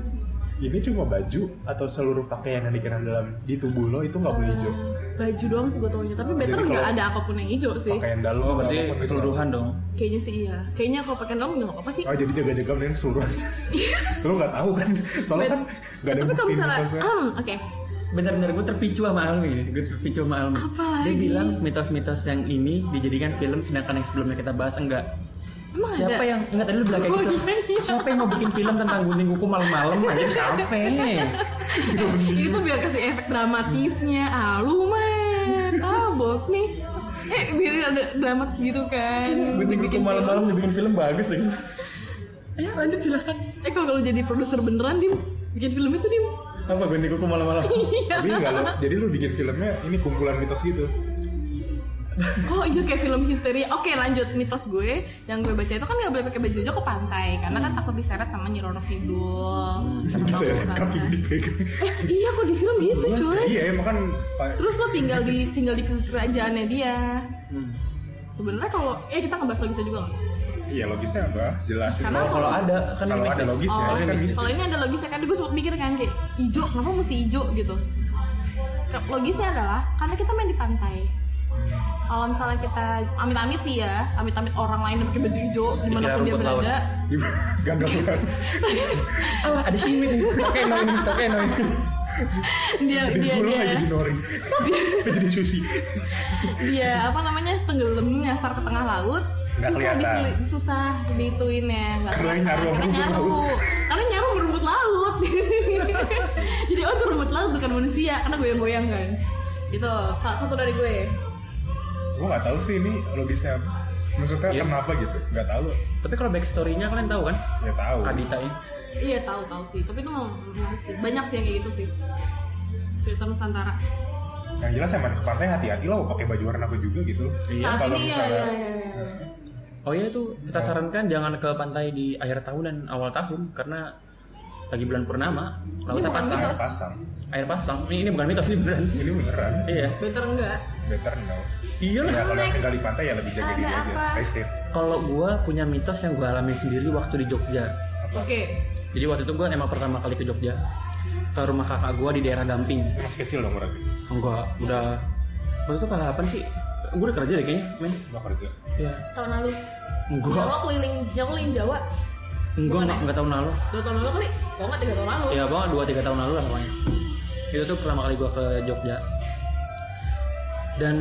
Ini cuma baju atau seluruh pakaian yang dikenakan dalam di tubuh lo itu nggak boleh hijau. baju doang sih gue taunya tapi better nggak ada apa pun yang hijau sih Pakaian dalam Oh, berarti keseluruhan dong. kayaknya sih iya kayaknya kalau pakai dalam nggak apa-apa sih Oh jadi jaga-jaga mending keseluruhan. lo nggak tahu kan? Soalnya kan nggak ada tapi kalau misalnya mitosnya. hmm, oke Bener-bener gue terpicu sama Almi ini. Gue terpicu sama Almi. Apa Dia bilang mitos-mitos yang ini dijadikan film sedangkan yang sebelumnya kita bahas enggak. emang Siapa ada yang ingat tadi lu bilang kayak Oh, gitu? iya, iya. Siapa yang mau bikin film tentang gunting kuku malam-malam aja siapa? ini tuh biar kasih efek dramatisnya ah lu mah ah bot nih eh biar ada dramatis gitu kan Gunting kuku malam-malam dibikin film bagus lagi. Ayo lanjut silahkan. eh kalau lu jadi produser beneran dim bikin film itu dim Apa gunting kuku malam-malam? Tapi nggak lo. Jadi lu bikin filmnya ini kumpulan mitos gitu. Oh iya kayak film histeria. Oke lanjut mitos gue yang gue baca itu kan nggak boleh pakai baju hijau ke pantai karena kan takut diseret sama Nyi Roro Kidul. Ya, Bang kaki dipegang. Eh iya kok di film gitu coy. Iya emang kan Terus lo tinggal di tinggal di kerajaannya dia. Hmm. Sebenarnya kalau eh kita ngebahas logisnya juga nggak? Iya logisnya apa? Jelasin. Karena Kalau ada kan Kalau ada logisnya, Oh, kan mistis. kalau ini ada logisnya kan gue sempat mikir kan kayak hijau kenapa mesti hijau gitu. Logisnya adalah karena kita main di pantai. Kalau misalnya kita amit-amit sih ya, amit-amit orang lain yang pakai baju hijau di mana pun dia berada, Gandang kan. Ah, ada sini nih. Oke, no ini, oke, no ini. dia dia dia jadi. Dia jadi sushi. dia apa namanya tenggelam nyasar ke tengah laut Nggak susah kelihatan. susah ya nggak Karena kelihatan nyaru karena nyaru laut. karena nyaru berumput laut jadi oh itu rumput laut bukan manusia karena goyang-goyang kan itu salah satu dari gue Gue nggak tahu sih ini logisnya. apa. Maksudnya Iya. kenapa gitu? Nggak tahu. Tapi kalau backstory-nya kalian tahu kan? Ya tahu. Kadita ini. iya tahu tahu sih tapi itu mau menarik sih banyak sih yang kayak gitu sih cerita Nusantara Yang jelas emang ke pantai hati-hati lah. Pakai baju warna apa juga gitu. Iya. saat kalau ini ya, misalnya- ya, ya, ya. Oh iya itu kita sarankan jangan ke pantai di akhir tahun dan awal tahun karena lagi bulan purnama lautnya pasang. mitos. Pasang. Air pasang. Ini, ini bukan mitos ini beneran. Ini beneran. Iya. better enggak Better no. Iya lah. Ya kalau tinggal di pantai ya lebih jaga diri aja. Stay safe. Kalau gua punya mitos yang gua alami sendiri waktu di Jogja. oke Jadi waktu itu gua emang pertama kali ke Jogja ke rumah kakak gua di daerah Gamping. Ini masih kecil dong berarti. Enggak, udah waktu itu kapan sih? Gue udah kerja deh kayaknya, men. Gak kerja. Iya. tahun lalu Enggak, Jawa keliling Jawa keliling Jawa enggak, enggak, enggak tahun lalu. dua tahun lalu kali kok nggak tiga tahun lalu Ya, gua dua tiga tahun lalu lah pokoknya. Itu tuh pertama kali gua ke Jogja. Dan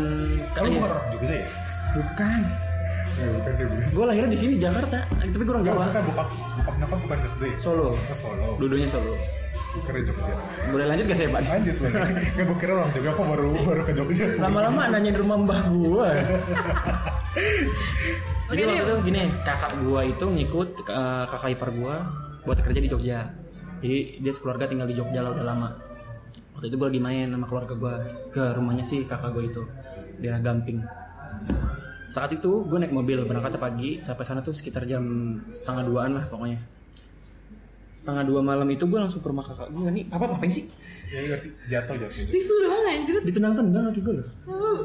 Kalau iya. bukan orang Jogja ya? bukan. Ya. Gue lahirnya di sini Jakarta, tapi gue orang Jawa. maksudnya bokap bokap nyokap bukan ya? Solo. Ke Solo. Dudunya Solo. Gue kira Jogja. Boleh lanjut gak saya, Pak? Lanjut lagi. Enggak gue kira orang Jogja kok baru baru ke Jogja. Lama-lama nanyain rumah mbah gua. Oke, Jadi waktu itu gini, kakak gua itu ngikut eh, kakak ipar gua buat kerja di Jogja. Jadi dia sekeluarga tinggal di Jogja lah udah lama. Waktu itu gua lagi main sama keluarga gua ke rumahnya si kakak gua itu di daerah Gamping. Saat itu gue naik mobil berangkat pagi sampai sana tuh sekitar jam setengah duaan lah pokoknya. Setengah dua malam itu gue langsung ke rumah kakak gue nih. Papa ngapain sih? Ya ngerti jatuh jatuh. tisu doang anjir Ditendang-tendang lagi gue loh. Uh,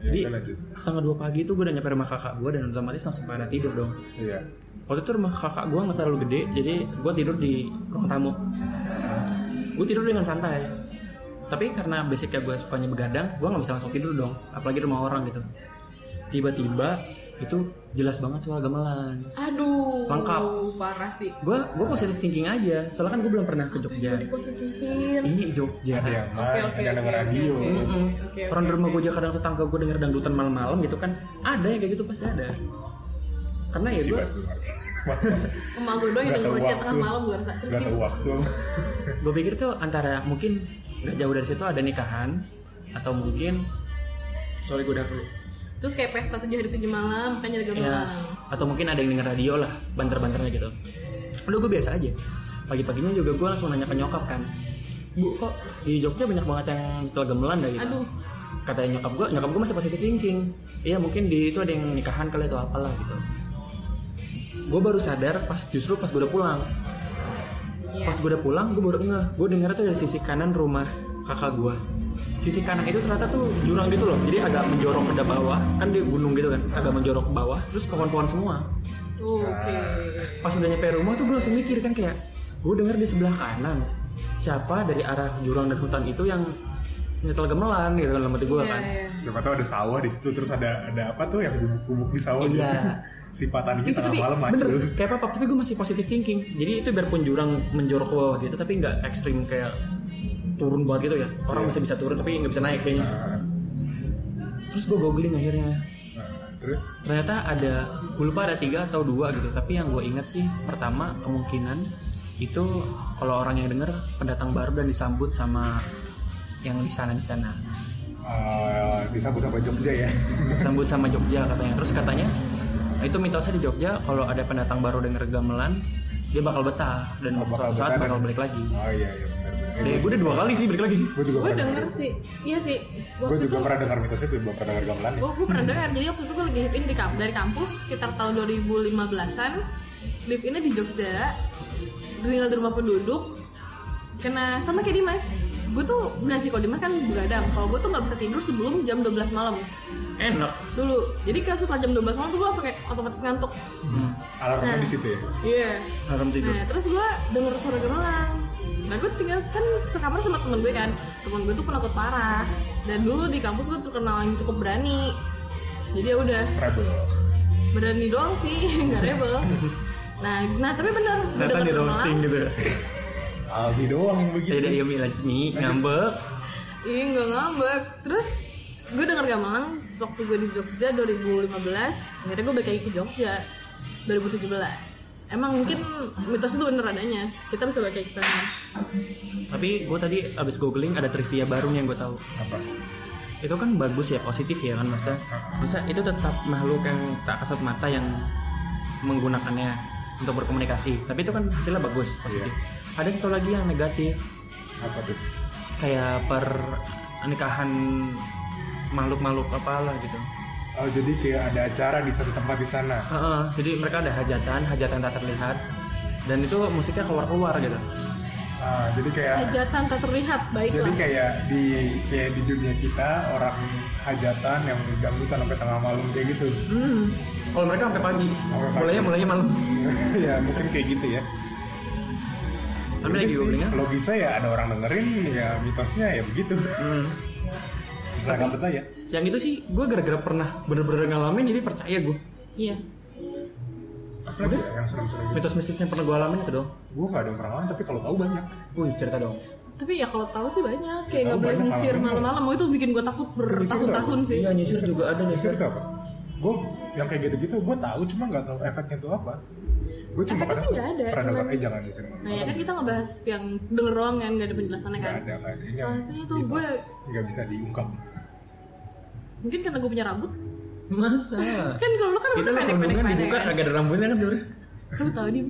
Iya, Jadi kan lanjut. setengah dua pagi itu gue udah nyampe rumah kakak gue dan otomatis langsung pada tidur dong. Iya. Waktu itu rumah kakak gue nggak terlalu gede, jadi gue tidur di ruang tamu. Gue tidur dengan santai. Tapi karena basicnya gue sukanya begadang, gue nggak bisa langsung tidur dong, apalagi rumah orang gitu. Tiba-tiba itu jelas banget suara gamelan. Aduh, Lengkap. parah sih. Gue gue positif thinking aja, soalnya kan gue belum pernah ke Jogja. Gue dipositifin. Ini Jogja. Ada yang Oke, oke, ada denger radio. Orang di rumah gue aja kadang tetangga gue denger dangdutan malam-malam gitu kan Ada yang kayak gitu pasti ada Karena ya gue. Emak gue doang yang denger tengah malam gue rasa. Terus waktu. gue pikir tuh antara mungkin gak jauh dari situ ada nikahan Atau mungkin Sorry gue udah terus kayak pesta tujuh hari tujuh malam makanya ada ya. Atau mungkin ada yang denger radio lah Banter-banternya gitu. Udah gue biasa aja. Pagi-paginya juga gue langsung nanya ke nyokap kan. Bu kok di Jogja banyak banget yang setelah gamelan dah? gitu. Aduh, kata nyokap gue nyokap gue masih positive thinking. Iya mungkin di itu ada yang nikahan kali atau apalah gitu. Gue baru sadar pas justru pas gue udah pulang. Iya. pas gue udah pulang gue baru ngeh. Gue denger tuh dari sisi kanan rumah kakak gue sisi kanan itu ternyata tuh jurang gitu loh jadi agak menjorok ke bawah kan di gunung gitu kan agak menjorok ke bawah terus pohon-pohon semua Oke. pas udah nyampe rumah tuh gue langsung mikir kan kayak gue denger di sebelah kanan siapa dari arah jurang dan hutan itu yang nyetel gemelan gitu kan dalam hati gue Iya, kan iya. Siapa tahu ada sawah di situ terus ada ada apa tuh yang gubuk-gubuk di sawah gitu. Iya. si Patani itu tengah tapi malam bener macul. kayak apa tapi gue masih positive thinking jadi itu biarpun jurang menjorok ke bawah gitu tapi nggak ekstrim kayak turun banget gitu ya. Orang Iya. masih bisa turun tapi nggak bisa naik kayaknya. Nah, terus gue googling akhirnya. Nah, terus? Ternyata ada gue lupa ada tiga atau dua gitu. Tapi yang gue ingat sih pertama kemungkinan itu kalau orang yang denger pendatang baru dan disambut sama yang di sana di sana. Eh, disambut sama Jogja ya. sambut sama Jogja katanya. Terus katanya itu mitosnya di Jogja kalau ada pendatang baru denger gamelan dia bakal betah. Dan Oh, bakal suatu saat betah bakal dan- balik lagi. Oh iya iya Eh, gue udah dua kali sih balik lagi Gue juga Gue pernah denger sih, iya sih. Gue juga itu, pernah dengar mitos itu, belum pernah dengar gamelan ya. gue gue pernah dengar. Jadi waktu itu gue lagi live in di kamp dari kampus sekitar tahun 2015-an. Live innya di Jogja, tinggal di rumah penduduk. Kena sama kayak Dimas. Gue tuh nggak sih kalau Dimas kan begadang. Kalau gue tuh nggak bisa tidur sebelum jam 12 malam enak dulu. Jadi kalau setelah jam 12 malam tuh gue langsung kayak otomatis ngantuk. hmm. Alarmnya Nah. di situ ya. Iya. alarm tidur Nah terus gue denger suara gamelan Nah gue tinggal kan sekamar sama temen gue kan. Temen gue tuh penakut parah. Dan dulu di kampus gue terkenal yang cukup berani. Jadi ya udah. Rebel. berani doang sih nggak rebel. Nah, nah tapi bener. Gue setan di roasting gitu. Ya Aldi doang yang begitu. udah iya Mi lanjut Mi ngambek. Iya nggak ngambek. Terus gue denger gamelan waktu gue di Jogja 2015 Akhirnya gue balik lagi ke Jogja 2017 Emang mungkin mitos itu bener adanya. Kita bisa lagi ke sana. Tapi gue tadi abis googling ada trivia baru nih yang gue tahu. Apa? itu kan bagus ya positif ya kan masa masa itu tetap makhluk yang tak kasat mata yang menggunakannya untuk berkomunikasi. Tapi itu kan hasilnya bagus positif. Ada satu lagi yang negatif. Apa tuh? kayak per nikahan makhluk-makhluk apalah gitu Oh jadi kayak ada acara di satu tempat di sana. Heeh, jadi mereka ada hajatan hajatan tak terlihat dan itu musiknya keluar-keluar gitu Ah, jadi kayak Hajatan tak terlihat, jadi baiklah kayak di kayak di dunia kita orang hajatan yang dangdutan sampai tengah malam kayak gitu. hmm. kalau mereka sampai pagi Sampai pagi. mulainya mulainya malam ya mungkin kayak gitu ya. tapi Jadi lagi sih, ya Logisa ya ada orang dengerin ya mitosnya ya begitu. hmm. Bisa nggak percaya? Yang itu sih gue gara-gara pernah bener-bener ngalamin jadi percaya gue Iya Apa ya yang serem-serem gitu? mitos mistis yang pernah gue alamin itu dong Gue nggak ada yang pernah ngalamin tapi kalau tahu banyak. wih cerita dong Tapi ya kalau tahu sih banyak Kayak tahu nggak boleh nyisir malam-malam. Oh itu bikin gue takut bertahun-tahun sih iya nyisir juga ada Nyisir nyisir itu apa? Gue yang kayak gitu-gitu gue tahu cuma nggak tahu efeknya itu apa. Gue cuma Efeknya sih nggak ada, pernah cuman- eh jangan nyisir. Nah ya kan kita ngebahas yang denger doang kan Gak ada penjelasannya Nggak kan ada nggak ada. Ini Salah yang tuh mitos gue- nggak bisa diungkap. Mungkin karena gue punya rambut. Masa? Kan kalau lu kan rambutnya pendek-pendek pendek dibuka kan? agak ada rambutnya kan sebenarnya Lu tau dim.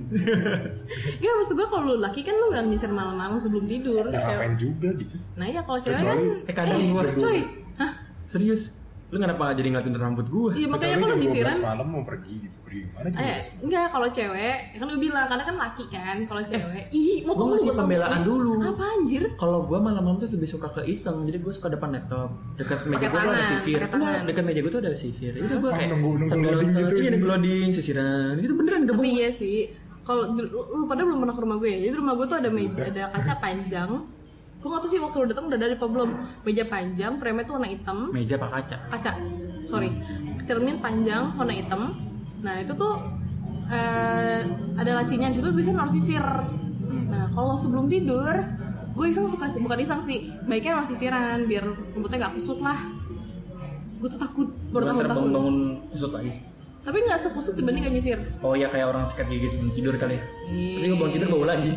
Gak maksud gue kalau lu laki kan lu gak nyisir malam-malam sebelum tidur. Ya Kayak- ngapain juga gitu. Nah iya kalau cewek kan eh kadang Eh gua coy. Hah? serius Lu kenapa jadi ngeliatin rambut gue? Iya makanya kalau 12 malam mau pergi gitu pergi mana jam Eh, 12 enggak kalau cewek, ya kan gue bilang karena kan laki kan. Kalau cewek, ih mau Gue kamu masih pembelaan dulu. Apa anjir? Kalau gue malam-malam tuh lebih suka ke iseng, jadi gue suka depan laptop. Dekat meja gue tuh ada sisir. Enggak, dekat meja gue tuh ada sisir. Itu gue kayak sambil loading gitu. Iya, nunggu loading, sisiran. Itu beneran gak Tapi bohong. iya sih. Kalau lu, lu pada belum pernah ke rumah gue ya. Jadi rumah gue tuh ada meja, ada kaca panjang. Gue gak tau sih waktu lu datang udah dari apa belum. Meja panjang, frame tuh warna hitam. Meja apa kaca? kaca sorry cermin panjang warna hitam nah itu tuh eh, ada lacinya di situ bisa naruh sisir nah kalau sebelum tidur gue iseng suka bukan iseng sih baiknya naruh sisiran biar rambutnya nggak kusut lah gue tuh takut baru tahun tahun bangun-bangun kusut lagi. tapi nggak sekusut dibanding gak nyisir Oh iya kayak orang sikat gigi sebelum tidur kali ya. Iya. Tapi gue bangun tidur bau lagi.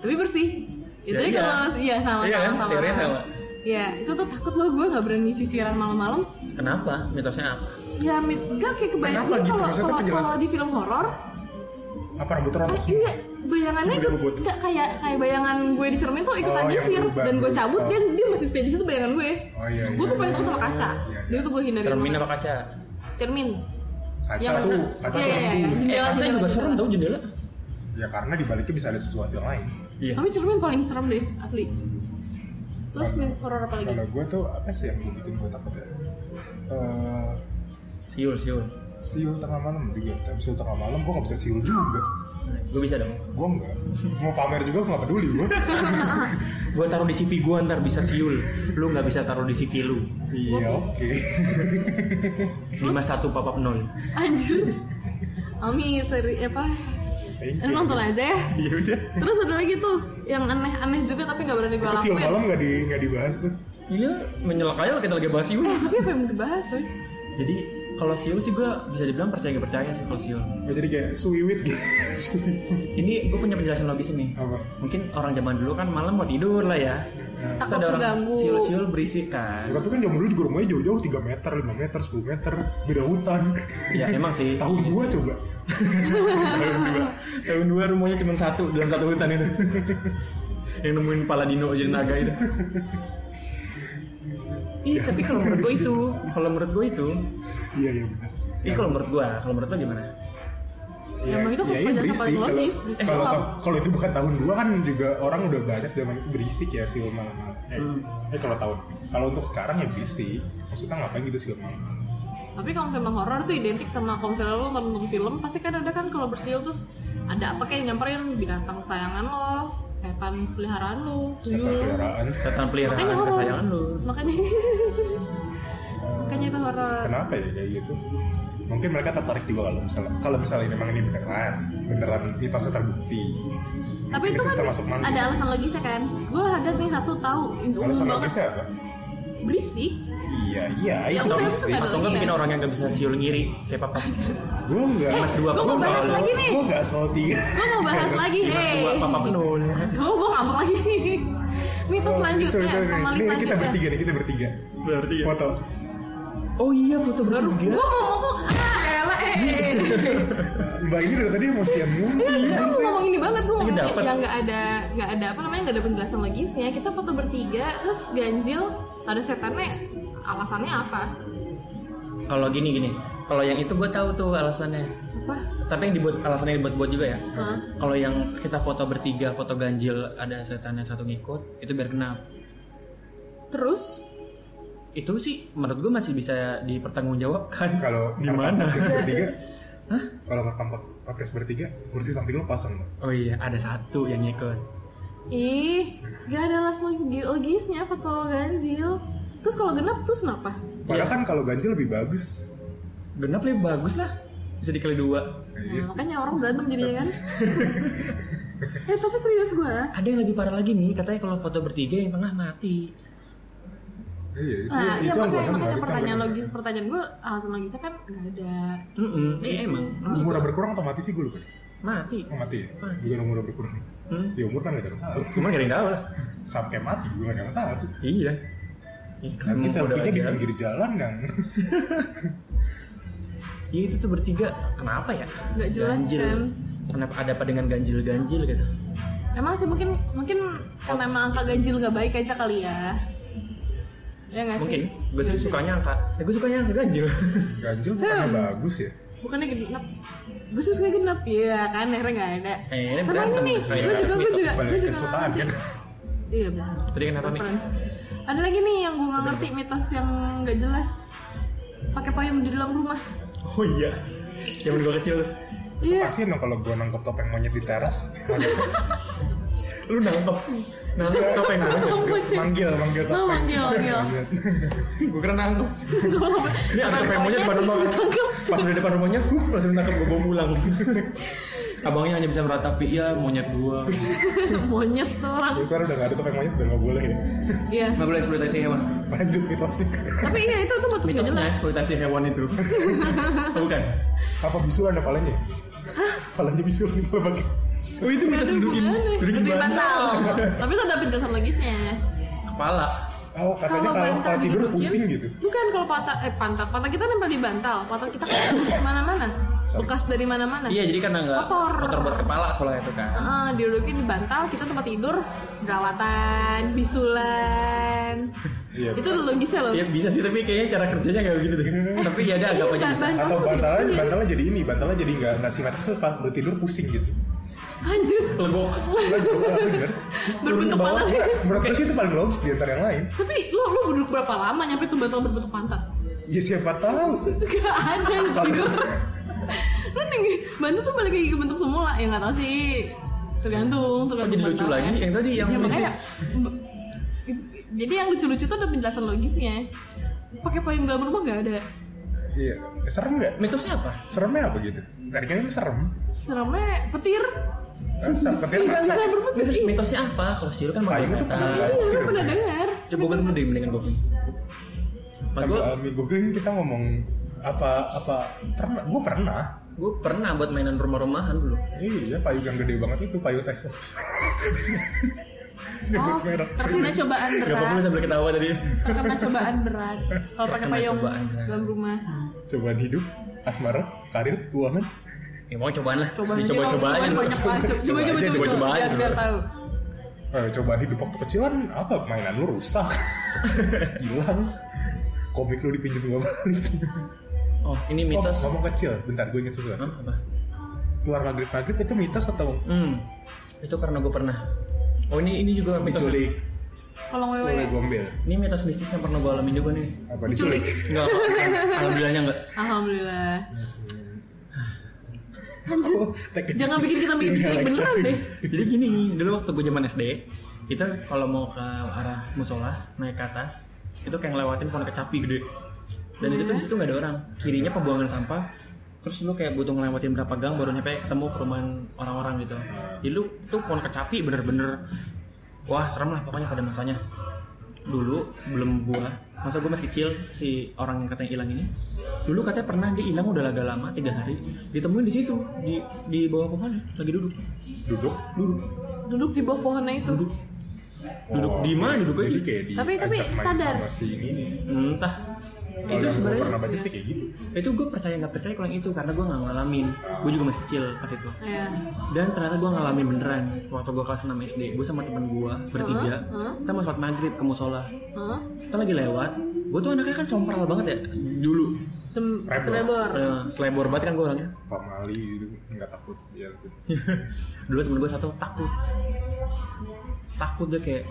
tapi bersih itu Ya, ya, iya. kalau iya sama Iya sama kan? sama Teorinya sama. ya itu tuh takut loh gue nggak berani sisiran malam-malam Kenapa? Mitosnya apa? ya mit gak kayak kebayang gitu? kalau kalau kalau di film horor apa rambut rontok semua enggak, bayangannya ikut bobot. enggak kayak kayak bayangan gue di cermin tuh ikutan Oh, yang nyisir dan gue cabut dia dia masih stay di situ bayangan gue. oh iya Gue tuh iya. paling takut sama kaca. Iya, Jadi tuh gue hindarin Cermin apa kaca? Cermin. kaca tuh kaca Iya, iya, iya. tembus. Eh, kaca jendela. ya karena di baliknya bisa ada sesuatu yang lain Iya. Tapi cermin paling serem deh asli. Terus film horor apa lagi? kalau gue tuh apa sih yang bikin gue takut ya Eh, Siul, siul. siul tengah malam juga tapi siul tengah malam gue nggak bisa siul juga Gue bisa dong. gue nggak mau pamer juga gue nggak peduli gue Gue taruh di CV gue ntar bisa siul. Lu nggak bisa taruh di CV lu. iya oke 51 papap 0 Anjir. Almi seri apa? Thank you. nonton aja ya. Iya udah. Terus ada lagi tuh yang aneh-aneh juga tapi nggak berani gue itu lakuin. malam nggak di nggak dibahas tuh Iya, menyelak aja kita lagi bahas siul. Eh, tapi apa yang mau dibahas, woy? Jadi kalau siul sih gue bisa dibilang percaya nggak percaya sih kalau siul. Ya, jadi kayak suwiwit gitu Ini gue punya penjelasan logis nih. apa Mungkin orang zaman dulu kan malam mau tidur lah ya. Terus Takut ada orang siul-siul berisik kan. Ya, tapi kan zaman dulu juga rumahnya jauh-jauh 3 meter, 5 meter, 10 meter Beda hutan Ya emang sih. Tahun gua sih. coba tahun dua. Tahun dua rumahnya cuma satu dalam satu hutan itu. Yang nemuin Paladino jadi naga itu. Iya, tapi kalau menurut gue itu, kalau menurut gue itu, Iya, iya benar ini kalau menurut gue, kalau menurut lo gimana? Ya, emang itu iya, iya, penjelasan paling berisik. logis, Kalau- berisik Kalau doang. kalau itu bukan tahun dua kan juga orang udah banyak zaman itu berisik ya sih malam-malam. Eh, Hmm. eh, kalau tahun kalau untuk sekarang ya berisik. Maksudnya ngapain gitu sih malam Tapi kalau misalnya horor tuh identik sama kalau misalnya lo nonton film pasti kan ada kan kalau bersiul terus ada apa kayak nyamperin binatang kesayangan lo, setan peliharaan lo, Setan tuyul. peliharaan. Setan peliharaan Makanya horor. kesayangan lo. Makanya makanya itu horor. Kenapa ya kayak gitu? Mungkin mereka tertarik juga kalau misalnya kalau misalnya memang ini beneran, beneran mitosnya terbukti. Tapi itu Itu kan termasuk mantu. ada alasan logisnya kan. Gue ada nih satu tahu umum Alasan banget logisnya apa? berisik. Iya, iya, Ya itu nggak ada Atau nggak bikin ya? orang yang nggak bisa siul ngiri kayak papa. Gue enggak. Mas dua Gua mau bahas lagi nih. Gue enggak salty. Gue mau bahas lagi, Mas dua papa nol. Cuma gue ngambek lagi. Mitos Oh, selanjutnya, anomali Ini kita selanjutnya. bertiga nih, kita bertiga. Berarti ya. Foto. Oh iya foto Baru bertiga. gue mau ngomong, ah elah eh. Mbak ini dari tadi emosian mulu. Iya, kita mau ngomong ini banget gue ngomong yang nggak ada nggak ada apa namanya nggak ada penjelasan logisnya. Kita foto bertiga, terus ganjil ada setannya. Alasannya apa? Kalau gini gini. Kalau yang itu gue tahu tuh alasannya. Apa? Tapi yang dibuat alasannya dibuat-buat juga ya. Hah? Kalau yang kita foto bertiga, foto ganjil ada setannya satu ngikut, itu biar kenapa? Terus Itu sih menurut gue masih bisa dipertanggungjawabkan. Kalau Gimana? ngerekam podcast bertiga, kalau ngerekam pod- podcast bertiga, kursi samping lo kosong loh. Oh iya, ada satu yang ngikut. ih nggak ada logi- logisnya foto ganjil. Terus kalau genap terus kenapa? Padahal Iya. kan kalau ganjil lebih bagus. Genap lebih bagus lah. Bisa dikali dua. Iya Nah, sih. makanya orang berantem jadinya kan. eh tapi serius gue. Ada yang lebih parah lagi nih, katanya kalau foto bertiga yang tengah mati. Iya, itu, Nah, iya yang gue makanya, dengar, makanya pertanyaan gua logis pertanyaan gue alasan logisnya kan nggak ada. Mm iya emang. dengar. Umurnya berkurang atau mati sih gue lupa. Mati. Oh mati ya? Mati. Bukan umurnya berkurang. Hmm. Ya umur kan gak ada yang tahu. Cuma gak ada yang tahu lah. Sampai mati gue gak ada yang tahu. Iya. Nanti udah selfie-nya di pinggir jalan dan Iya itu tuh bertiga. Kenapa ya? Nggak jelas Ganjil. kan. Kenapa ada apa dengan ganjil-ganjil gitu? Emang sih mungkin mungkin karena emang angka ganjil nggak baik aja kali ya. Ya nggak Mungkin. sih? Gue sih sukanya angka. Ya gue sukanya angka ganjil. Ganjil bukannya Hmm. bagus ya? Bukannya genap. Gue sih suka genap ya kan akhirnya nggak ada. Eh, ini Sama ini nih, gue juga gue juga gue juga. kesukaan kan? Iya benar. Tadi kenapa nih? Ada lagi nih yang gue nggak ngerti mitos yang nggak jelas. Pakai payung di dalam rumah. Oh iya. Zaman gue kecil. Iya. Pasti no kalau gue nangkep topeng monyet di teras, Lu nangkep. Nangkep topeng. Kucing. manggil, manggil Oh, topeng. manggil, manggil. Gue kira nangkep. Ini ada topeng monyet depan rumah kan. Pas udah depan rumahnya, langsung nangkep gue bawa pulang. Abangnya hanya bisa meratapi, iya monyet gua. Monyet tuh orang. Ya, sekarang udah gak ada topeng monyet, udah gak boleh ya. Iya. Nggak boleh eksploitasi hewan. Lanjut mitosnya. Tapi iya itu tuh mitos Mitosnya jelas. eksploitasi hewan itu. Oh, Bukan. Apa bisulan apalanya? Palanya bisulan itu pakai. Oh itu mitos dudukin, gimana? dudukin bantal. Tapi itu ada penjelasan logisnya. Kepala. Oh, katanya kalau bantal kalau tidur pusing gitu. Bukan kalau patah eh pantat. Pantat kita nempel di bantal. Pantat kita kan harus mana-mana. Bekas dari mana-mana. Iya jadi karena nggak Kotor. kotor buat kepala soalnya itu kan. Heeh, didudukin di bantal, kita tempat tidur, jerawatan, bisulan. Iya. Itu udah logisnya loh. Iya bisa sih tapi kayaknya cara kerjanya nggak begitu deh. Tapi ya ada agak iya, bantal Atau bantalnya, bantalnya jadi ini, bantalnya jadi nggak nggak simetris lu tidur pusing gitu. Anjir, Legok. Berbentuk pantat. Menurut sih itu paling logis di antara yang lain. Tapi lu lu duduk berapa lama nyampe tuh bantal berbentuk pantat? Ya siapa tahu. Gak ada anjir. Lu tinggi, bantal tuh balik lagi ke bentuk semula. Ya nggak tahu sih. Tergantung, tergantung jadi lucu lagi yang tadi yang Ya, makanya, jadi yang lucu-lucu tuh ada penjelasan logisnya. Pakai payung dalam rumah gak ada. Iya. Eh, Serem nggak? Mitosnya apa? Seremnya apa gitu? Tadi kan ini serem. Seremnya petir. Masa. bisa berbentuk. Mitosnya, mitosnya apa? Kalau sih lu kan itu setan. pernah- Iya, lu pernah dengar. Coba gue mendingan gue. Gue, Almi googling kita ngomong apa apa pernah gue pernah gue pernah buat mainan rumah-rumahan dulu. iya payung yang gede banget itu payung Texas Oh, terkena cobaan Gak apa-apa berat. sambil ketawa tadi. Terkena cobaan berat. Kalau pakai Terkena payung berat. dalam rumah. cobaan hidup asmara karir keuangan Ya mau cobaan lah. Coba aja Coba-coba aja. coba banyak lah. Coba coba coba aja, coba coba biar aja. biar tahu. eh, cobaan hidup waktu kecilan apa mainan lu rusak hilang komik lu dipinjam gak balik Oh, ini oh, mitos. ngomong kecil bentar gue inget sesuatu Apa? keluar maghrib maghrib itu mitos atau Hmm. Itu karena gue pernah. Oh ini ini juga mitos. diculik Kalau oleh wewe. gombel Ini mitos mistis yang pernah gue alamin juga nih. apa Diculik. diculik Enggak, alhamdulillahnya enggak. Alhamdulillah. Anjir. Oh, Jangan bikin kita bikin Ini diculik Alexa. beneran deh. Jadi gini, dulu waktu gue zaman SD, kita kalau mau ke arah musola naik ke atas, itu kayak ngelewatin pohon kecapi gede. Dan itu tuh di situ nggak ada orang. Kirinya pembuangan sampah. Terus lu kayak butuh ngelewatin berapa gang baru nyampe ketemu perumahan orang-orang gitu. Jadi lu tuh pohon kecapi bener-bener wah serem lah pokoknya pada masanya. Dulu sebelum gua, masa gua masih kecil si orang yang katanya hilang ini, dulu katanya pernah dia hilang udah agak lama tiga hari, ditemuin di situ di di bawah pohon lagi duduk. Duduk? Duduk. Duduk di bawah pohonnya itu. duduk. Duduk di mana? Duduk aja. kayak di Tapi- tapi sadar. si ini entah Kalau itu yang gua sebenarnya pernah baca sih kayak gitu. itu gue percaya nggak percaya kalau yang itu karena gue nggak ngalamin. Gue juga masih kecil pas itu. Ya. dan ternyata gue ngalamin beneran waktu gue kelas 6 SD gue sama temen gue bertiga. Hah? kita mau sholat maghrib ke musola. Hah? kita lagi lewat. Gue tuh anaknya kan sompral banget ya. Dulu Sem selebor. Eh, selebor banget kan gue orangnya Pak Mali gitu nggak takut ya gitu. dulu temen gue satu takut takut dia kayak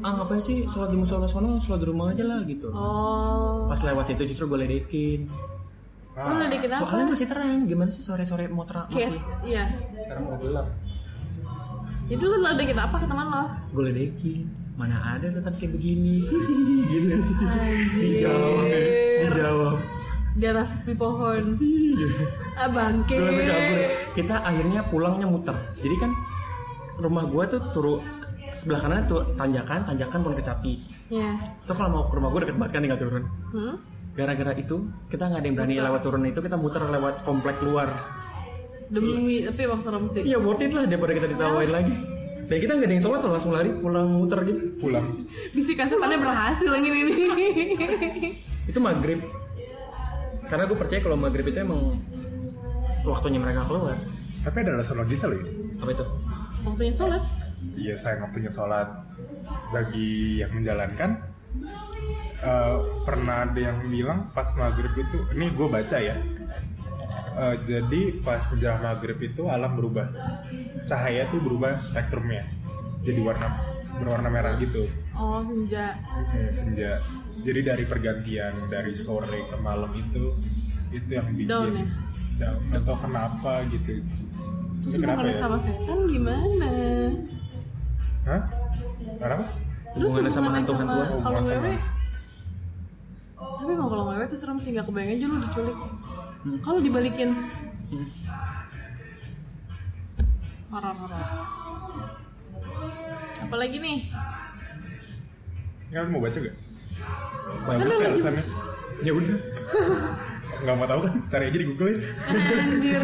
ah ngapain sih sholat di musola sono sholat di rumah aja lah gitu Oh. pas lewat situ justru gue ledekin Lu ledekin apa? soalnya masih terang gimana sih sore sore mau terang Kayak, masih iya. sekarang mau gelap Itu lu ledekin apa ke teman lo? gue ledekin mana ada setan kayak begini gitu Anjir. dijawab Di atas di pohon. Ah bangke. kita akhirnya pulangnya muter. Jadi kan rumah gue tuh turu sebelah kanan tuh tanjakan tanjakan pohon kecapi. Ya. tuh kalau mau ke rumah gue deket banget kan tinggal turun. Hmm? gara-gara itu kita nggak ada yang berani lewat turun itu kita muter lewat komplek luar. Demi tapi emang serem sih. iya worth it lah daripada kita ditawain lagi. Dan kita nggak ada yang sholat tuh langsung lari pulang muter gitu. Pulang. Bisik asupannya berhasil yang ini? Itu maghrib karena gue percaya kalau maghrib itu emang waktunya mereka keluar. Tapi ada alasan logisnya loh ini apa itu? Waktunya sholat. iya saya waktunya sholat. Bagi yang menjalankan eh, pernah ada yang bilang pas maghrib itu ini gue baca ya. Eh, jadi pas menjelang maghrib itu alam berubah. Cahaya tuh berubah spektrumnya jadi warna berwarna merah gitu. Oh senja. Hmm, senja. Jadi dari pergantian dari sore ke malam itu itu yang bikin Down ya? down atau kenapa gitu. Terus kenapa ya? sama setan gimana? Hah? Kenapa? terus Hubungannya sama hantu-hantuan? kalau sama- wewe? tapi emang kalau wewe tuh serem sih gak kebayang aja lu diculik. Kalau dibalikin? Horor horor apalagi nih? Kalian mau baca gak? Kan Bagus ya alasannya. Ya udah. Gak mau tahu kan? Cari aja di Google ya. Anjir.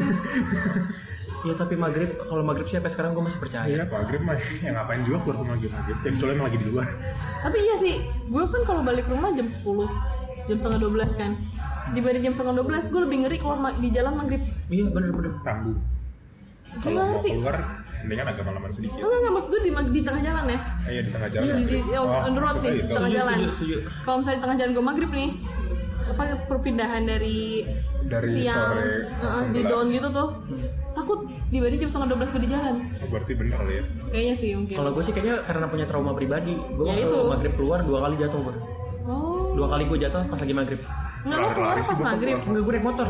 Ya tapi maghrib, kalau maghrib sih sampai sekarang gue masih Iya, percaya. maghrib mah Ya ngapain juga keluar rumah maghrib maghrib Ya kecuali emang lagi di luar. Tapi iya sih gue kan kalau balik rumah jam 10 jam setengah 12 kan. Dibanding jam setengah 12 gue lebih ngeri kalau ma- di jalan maghrib. Iya bener-bener. Tanggung Kalau gimana mau sih? keluar Mendingan agak malaman sedikit enggak enggak maksud gue di, di tengah jalan ya Eh, Iya di tengah jalan di, di, oh, on the road nih, itu. tengah jalan. Kalau misalnya di tengah jalan gue maghrib nih, apa perpindahan dari, Dari siang sore uh, di dawn gitu tuh, takut dibanding jam setengah 12 gue di jalan. Oh, Berarti bener kali ya Kayaknya sih mungkin. Kalau gue sih kayaknya karena punya trauma pribadi. Gue Ya waktu itu. maghrib keluar dua kali jatuh gue. Oh, Dua kali gue jatuh pas lagi maghrib. Nggak lo keluar pas maghrib? Enggak gue naik motor.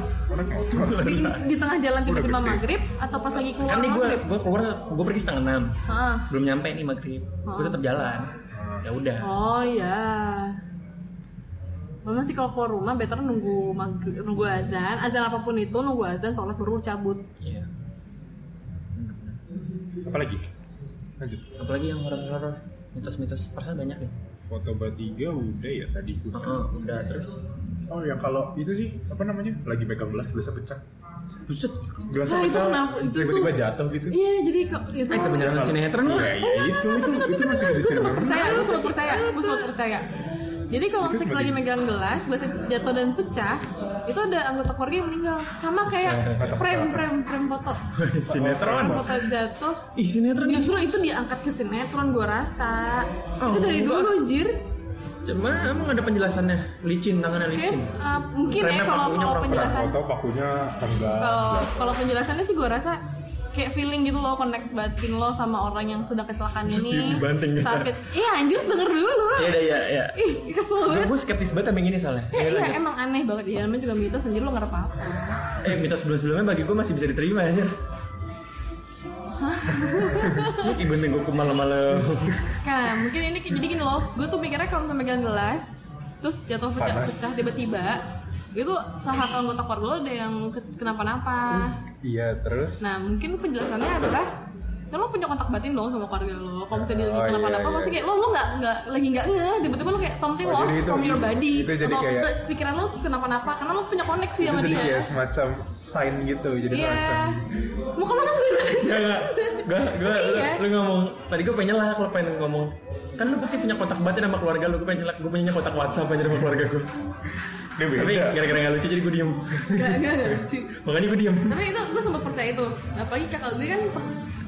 Di, di tengah jalan tiba-tiba maghrib atau pas lagi keluar Kan nih gue maghrib? gue keluar gue pergi setengah enam. Hah. Belum nyampe nih maghrib. Gue tetap jalan. Ya udah. Oh iya. Memang sih kalau keluar rumah better nunggu maghrib, nunggu azan, azan apa pun itu nunggu azan sholat baru cabut. Iya. Apa lagi? Lanjut Apalagi yang horor-horor, mitos-mitos. Perasaan banyak deh. Foto bertiga udah ya tadi gue Heeh, udah terus. Oh yang kalau itu sih apa namanya lagi megang gelas gelasnya pecah Buset. gelasnya Nah, itu pecah? Itu tiba-tiba tuh- jatuh gitu Iya jadi ke, itu. Eh kebenaran sinetron lah. Iya iya itu itu itu masih gue konsisten sempat percaya, gue sempat percaya, gue sempat percaya. Jadi kalau Itu misalnya lagi megang gelas, gelasnya jatuh dan pecah, itu ada anggota keluarga yang meninggal. Sama kayak frame frame frame foto, sinetron. frame foto jatuh. Ih sinetron nih. Justru itu diangkat ke sinetron gue rasa. Oh, itu dari dulu jir. Cuma emang ada penjelasannya. Licin, tangannya licin. uh, mungkin ya Karena kalau pakunya kalau pura-pura penjelasan foto pakunya enggak kalau kalau penjelasannya sih gue rasa kayak feeling gitu loh connect batin lo sama orang yang sedang kecelakaan ini dibanting gitu. sakit iya anjir denger dulu Iya dah ya ya. ih kesel banget Gue skeptis banget sama yang ini soalnya. Ya, Ya, iya lanjut. emang aneh banget di dalamnya juga mitos sendiri lo nggak apa Eh mitos sebelum-sebelumnya bagi gue masih bisa diterima aja. Ini gunting kuku malam-malam. Nah mungkin ini jadi gini loh gue tuh mikirnya kalau misalnya megang gelas terus jatuh pecah pecah tiba-tiba itu salah satu anggota keluarga lo ada yang ke- kenapa-napa. Iya terus? Nah mungkin penjelasannya adalah kan lo punya kontak batin dong sama keluarga lo. Kalau misalnya dia Oh, lagi iya, kenapa-napa iya. pasti kayak lo lo nggak nggak lagi nggak nge tiba-tiba lo kayak something Oh, lost itu- from your body itu jadi atau kayak- pikiran lo kenapa-napa karena lo punya koneksi sama jadi dia. kayak semacam sign gitu jadi iya. semacam. Mau kalau nggak sendiri Enggak, gue gue Iya. lu ngomong tadi gue pengen lah kalau pengen ngomong. Kan lu pasti punya kontak batin sama keluarga lu gue pengen gue punya kontak WhatsApp aja sama keluarga gue dia tapi gara-gara gak lucu jadi gue diem. Nggak nggak nggak lucu. Makanya gue diem. Tapi itu gue sempat percaya itu. Apalagi kakak gue kan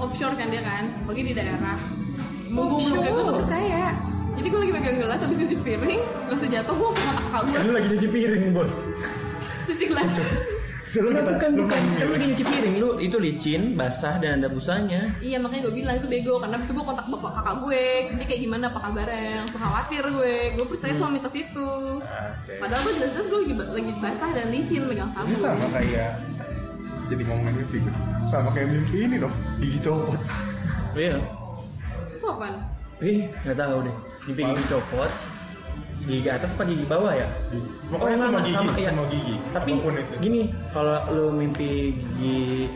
offshore kan dia kan apalagi di daerah. Mau gue belum kayak gue tuh percaya. Jadi gue lagi megang gelas habis cuci piring gelasnya jatuh gue langsung kakak gue lu lagi nyuci piring bos. Cuci gelas Enggak, bukan bukan. kan lu gitu. lagi nyuci piring lu itu licin basah dan ada busanya. Iya makanya gue bilang itu bego. Karena itu gue kontak bapak kakak gue. Dia kayak gimana? Apa kabarnya? Langsung khawatir gue. Gue percaya sama mitos itu. Padahal gue jelas-jelas gue lagi, lagi basah dan licin megang Ini sabun sama kayak jadi ngomongin mimpi gue. Sama kayak mimpi ini dong, gigi copot. iya. Itu apaan? ih nggak tahu deh. Mimpi gigi copot gigi atas apa gigi bawah ya Pokoknya Oh, sama gigi, iya. sama gigi. tapi itu. gini kalau lu mimpi gigi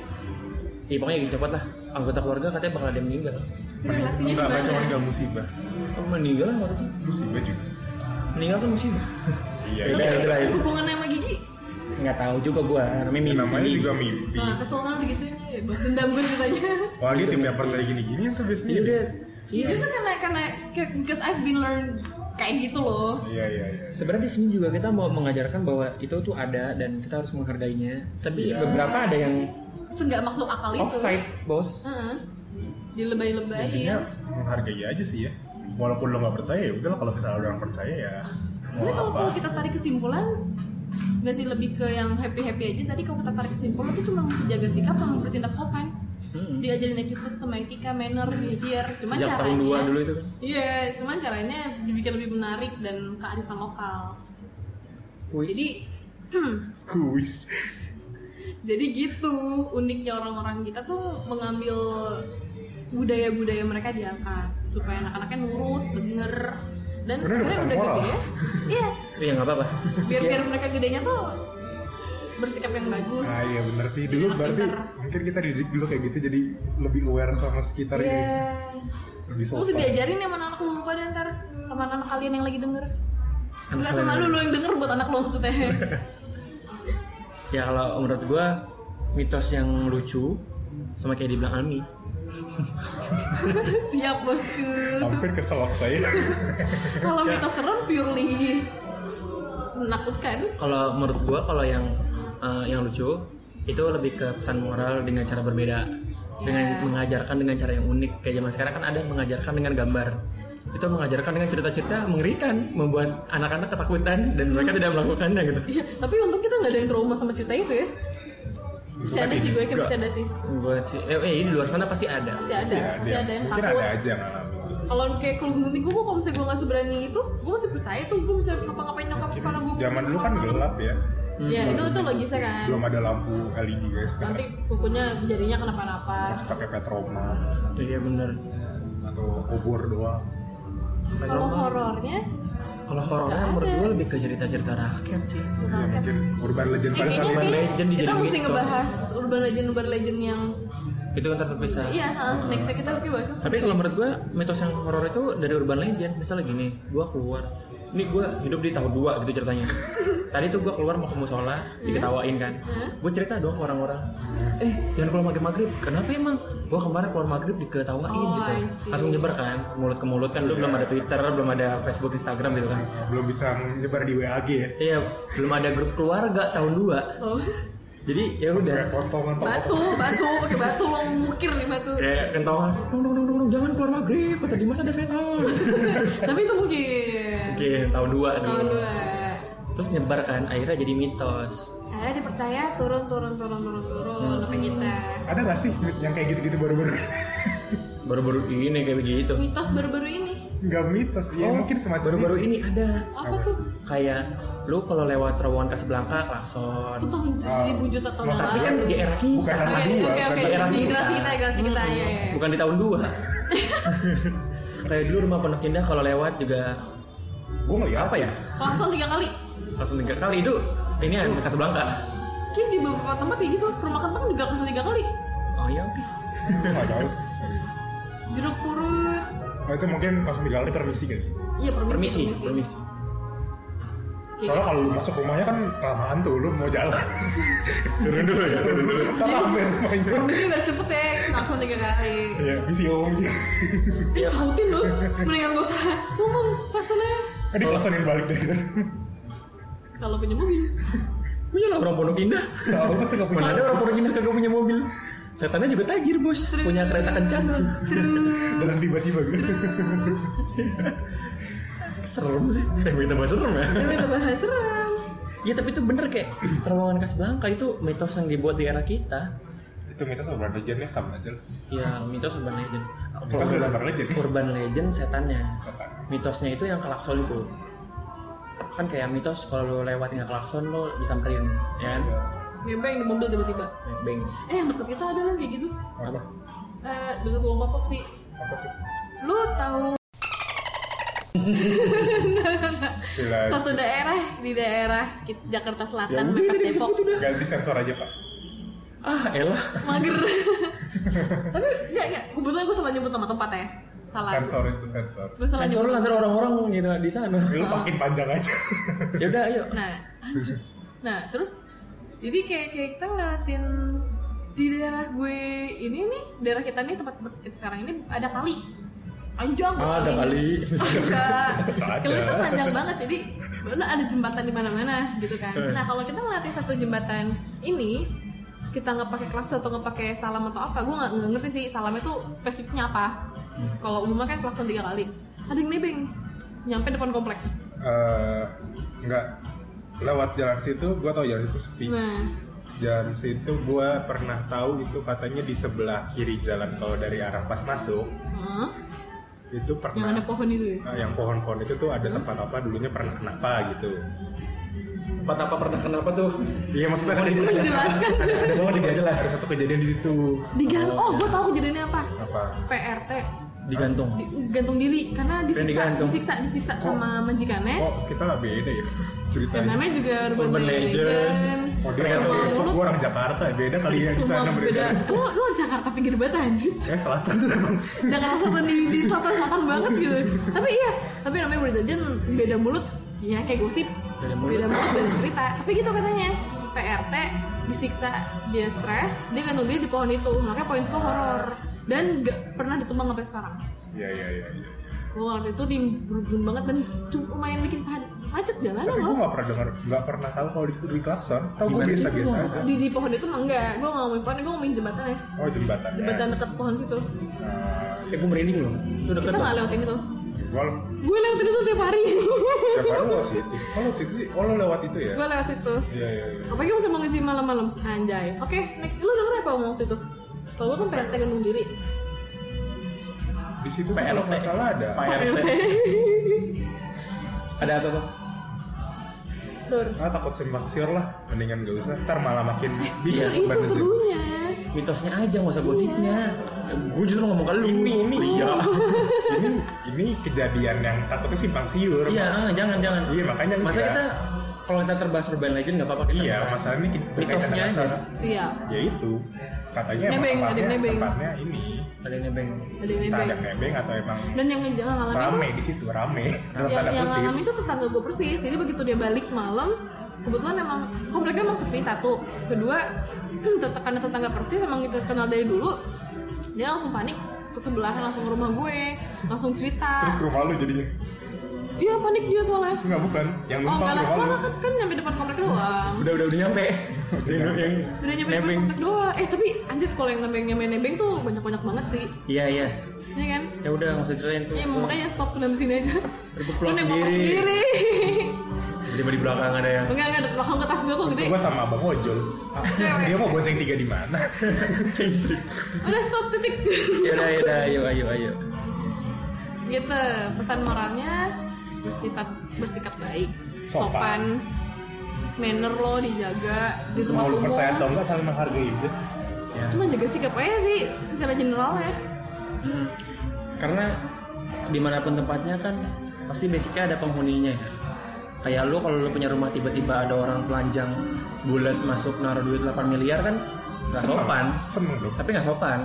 Iya pokoknya gigi copot lah anggota keluarga katanya bakal ada yang meninggal relasinya enggak, enggak cuma gimana? enggak musibah. oh, meninggal apa tuh Musibah juga. meninggal kan musibah Iya, iya. beda. Hubungannya sama gigi? nggak tahu juga gua namanya mimpi Namanya juga mimpi. Nah kesel kan begituin ya Bos dendam gue ceritanya Wah, dia tim yang percaya gini-gini tuh biasanya. iya Iya justru karena, karena kayak- Because I've been learn kayak gitu loh Iya, iya, iya. sebenarnya di sini juga kita mau mengajarkan bahwa itu tuh ada dan kita harus menghargainya tapi beberapa ada yang Seenggak masuk akal itu offside bos Heeh. Dilebay-lebayin Intinya menghargai aja sih ya. Walaupun lo nggak percaya ya udahlah kalau misalnya orang percaya ya Sebenarnya kalau, apa? kalau kita tarik kesimpulan nggak sih lebih ke yang happy happy aja tadi kalau kita tarik kesimpulan itu cuma mesti jaga sikap sama bertindak sopan. Diajarin attitude sama etika manner behavior cuman Sejak tahun caranya dua dulu itu kan. iya cuman caranya dibikin lebih menarik dan kearifan lokal Kuis. jadi Kuis. jadi gitu uniknya orang-orang kita tuh mengambil budaya-budaya mereka diangkat supaya anak-anaknya nurut denger dan pesan udah gede ya iya Iya nggak apa-apa. biar biar mereka gedenya tuh bersikap yang bagus Nah iya bener sih dulu Anak berarti pintar. mungkin kita dididik dulu kayak gitu jadi lebih aware sama sekitar Iya. ini lebih Terus sopan. diajarin ya sama anak lu pada ntar sama anak kalian yang lagi denger. Enggak sama lu, lu yang denger buat anak lu maksudnya. Ya kalau menurut gua mitos yang lucu sama kayak dibilang Almi. Siap bosku. Hampir keselak saya. Kalau mitos serem purely menakutkan. Kalau menurut gua kalau yang eh, yang lucu itu lebih ke pesan moral dengan cara berbeda dengan Ya. mengajarkan dengan cara yang unik kayak zaman sekarang kan ada yang mengajarkan dengan gambar itu mengajarkan dengan cerita-cerita mengerikan membuat anak-anak ketakutan dan mereka tidak melakukannya gitu Iya, tapi untung kita nggak ada yang trauma sama cerita itu ya. Masih ada sih gue kayak masih ada sih. buat sih eh, eh, di luar sana pasti ada Masih ada, Iya, dia- ada yang Mungkin takut. ada aja. Kalau kayak kalau gunting gue, kalau misalnya gue nggak seberani itu, gue masih percaya tuh gue bisa ngapa-ngapain nyokap karena gue. zaman dulu kan gelap ya. Iya, itu itu logisnya kan. Belum ada lampu LED guys Nanti sekarang. kukunya jarinya kenapa-napa. Masih pakai petroma. Iya bener. Atau obor doang. Kalau horornya, kalau horornya menurut gua lebih ke cerita-cerita rakyat sih. Suka Ya, mungkin urban legend Eh, pada saat urban legend kita mesti mitos. ngebahas urban legend urban legend yang itu kan terpisah iya ha, nextnya kita mungkin bahas tapi kalau menurut gua mitos yang horor itu dari urban legend. Misalnya gini gua keluar ini gua hidup di tahun 2 gitu ceritanya. Tadi tuh gua keluar mau ke musola diketawain kan. Hmm? gua cerita dong ke orang-orang. Eh. Jangan keluar maghrib maghrib kenapa emang? Gua kemarin keluar maghrib diketawain Oh, gitu. Langsung nyebar kan mulut ke mulut kan dulu belum ada twitter belum ada facebook instagram gitu kan. Belum bisa menyebar di WAG ya. iya belum ada grup keluarga tahun 2 oh, jadi ya udah kayak potongan batu batu pakai batu lo mukir nih batu kayak kentongan dong dong dong dong jangan keluar maghrib kata Dimas ada setan tapi itu mungkin Mungkin tahun 2 dulu. tahun dua Terus nyebar kan, akhirnya jadi mitos. akhirnya dipercaya turun turun turun turun turun sampai kita Ada nggak sih yang kayak gitu-gitu baru-baru? Baru-baru ini kayak begitu. mitos baru-baru ini Nggak mitos, ya mungkin semacam Oh, baru-baru ini ada. apa tuh Kayak lu kalau lewat terowongan Casablanca klakson. itu tahun seribu juta tahun yang Tapi kan lalu di era kita. Bukan oke, dua, oke, bukan oke. daerah Di kita. generasi kita, generasi kita, ya, ya. ya. Bukan di tahun 2. Kayak dulu rumah Pondok Indah kalau lewat juga Gue ngeliat apa ya? Klakson tiga kali. Langsung tiga kali itu ini kan Casablanca. Kayak di beberapa tempat kayak gitu, rumah kentang juga klakson tiga kali. Oh iya oke. Sih. Jeruk purut. Oh itu mungkin langsung digali permisi kali. Iya permisi, Permisi, permisi. permisi. Kayak Soalnya kalau lu masuk rumahnya kan kelamaan tuh, lu mau jalan. turun dulu ya, turun dulu. Tak ambil rumahnya. Permisi biar cepet ya, langsung tiga kali. Iya, bisa om. Ih, sautin loh, mendingan gak usah ngomong langsungnya. Kan dipelasanin balik deh. Kalau punya mobil, Punya lah orang Pondok Indah. Tahu kan saya nggak punya. Mana ada orang Pondok Indah kagak punya mobil? Setannya juga tajir bos, punya kereta kencana. terus Jalan tiba-tiba gitu. Serem sih. Eh kita bahas serem ya. itu bahas serem. Iya tapi itu bener kayak terowongan Casablanca itu mitos yang dibuat di era kita. Itu mitos urban legendnya sama aja. Iya mitos urban legend. Mitos urban legend. Urban legend setannya. Setan. Mitosnya itu yang klakson itu. Kan kayak mitos kalau lu lewat nggak klakson lu disamperin, ya kan? Ngebeng di mobil tiba-tiba. Beng. Eh yang deket kita ada lah kayak gitu. Apa? Eh deket uang pop sih. Apa tuh? Lu tahu satu daerah di daerah Jakarta Ya Selatan, mepet jadi Depok. Ganti sensor aja pak. Ah elah. mager tapi enggak enggak kebetulan gue salah nyebut nama tempat ya salah Sensor itu sensor. gue salah Sensor nyebut lu nama nanti orang-orang ngira di sana. Lu makin panjang aja. Ya udah ayo. nah anjir. nah terus jadi kayak kayak kita ngeliatin di daerah gue ini nih daerah kita nih tempat tempat kita sekarang ini ada kali panjang banget Ah, ada kali. Ada. Kali itu panjang banget jadi bener ada jembatan di mana-mana gitu kan. Nah kalau kita ngeliatin satu jembatan ini kita nggak pakai klakson atau nggak pakai salam atau apa, gue nggak ngerti sih salamnya tuh spesifiknya apa. Kalau umumnya kan klakson tiga kali. Ada yang nebeng nyampe depan komplek. eh, nggak lewat jalan situ gue tau jalan situ sepi Nah, jalan situ gue pernah tahu itu katanya di sebelah kiri jalan kalau dari arah pas masuk Hah? itu yang pernah ada pohon itu ya? Nah, yang pohon-pohon itu tuh ada tempat apa dulunya pernah kenapa gitu Tempat apa pernah kenapa tuh? iya maksudnya kan di- Menjelaskan. ada semua di jelas ada satu kejadian di situ Digantung. Oh, gue tahu kejadiannya apa. apa PRT. Digantung. Di- gantung diri karena disiksa, disiksa, disiksa sama majikannya. oh kita beda ya Dan ceritanya namanya juga urban, Urban legend. legend. oh dia oh, mulut. gua orang Jakarta beda kali ya Semua sana beda. Lo, lo Jakarta pinggir banget anjir. eh selatan tuh emang Jakarta selatan di, di selatan-selatan banget gitu. Tapi iya, tapi namanya urban legend beda mulut. Ya kayak gosip. Beda mulut. Beda mulut, beda cerita. Tapi gitu katanya. PRT disiksa, dia stres, dia gantung diri di pohon itu. Makanya pohon itu horor. Dan gak pernah ditumbang sampai sekarang. iya iya iya iya. Wah, waktu itu di bergun banget dan lumayan bikin macet jalanan tapi gue loh. nggak pernah dengar nggak pernah tahu kalau di situ di klakson tau gue biasa biasa aja Di, di pohon itu mah enggak, gue nggak ngomongin pohon, gue ngomongin jembatan ya. oh jembatan Jembatan dekat pohon situ. nah, Eh gue merinding loh. Itu dekat Kita loh. nggak lewatin itu. gue Gue lewatin itu tiap hari. tiap hari lewat situ oh lewat situ sih oh lo lewat itu ya gue lewat situ. iya iya iya Apalagi bisa mengisi malam-malam. Anjay. Oke, next. Lu denger apa waktu itu? Kalau gue kan PRT gantung diri. di situ kalau nggak salah ada. PRT. Ada apa tuh? Dur. ah takut simpang siur lah mendingan gak usah ntar malah makin bisa Itu sih. serunya. Mitosnya aja nggak usah gosipnya. Gue justru ngomong ke lu. ini ini Iya. ini ini kejadian yang takutnya simpang siur Iya, ah, jangan jangan. Iya, makanya Masa kita kalau kita terbahas urban legend nggak apa-apa kita. iya masalah ini kita Mitosnya aja. Siap. ya itu katanya Nebeng, emang ada nebeng. tempatnya ini Ada yang nebeng. Ada nebeng. ada nebeng atau emang Dan yang jangan ngalamin rame di situ rame dalam yang, tanda yang ngalamin itu tetangga gue persis jadi begitu dia balik malam kebetulan emang kompleknya emang sepi satu kedua tet- karena tetangga persis emang kita kenal dari dulu dia langsung panik ke sebelah langsung ke rumah gue langsung cerita terus ke rumah lu jadinya iya panik dia soalnya. Enggak bukan. Yang oh numpang enggak lah. kan, kan nyampe depan komplek doang. Udah udah udah nyampe. yang, yang udah nyampe depan nebeng. komplek doang. Eh tapi anjir kalau yang nebeng nyampe nebeng tuh banyak banyak banget sih. Iya iya. ya kan? Ya udah nggak usah ceritain tuh. ya makanya stop ke dalam sini aja. Gue lu pulang sendiri. sendiri. Tiba di belakang ada yang. enggak enggak belakang ke tas gue kok gede. Gua sama abang ojol. Dia mau bonceng tiga di mana? Udah stop titik. Ya udah ya udah ayo ayo ayo. gitu pesan moralnya bersifat bersikap baik Sopan. sopan, manner lo dijaga di tempat mau lu umum percaya atau enggak saling menghargai aja Ya. cuma jaga sikap aja sih secara general ya Hmm. Karena di mana pun tempatnya kan pasti basicnya ada penghuninya ya. Kayak lu kalau lu punya rumah tiba-tiba ada orang telanjang bulat masuk naruh duit 8 miliar kan nggak sopan. seneng Tapi nggak sopan.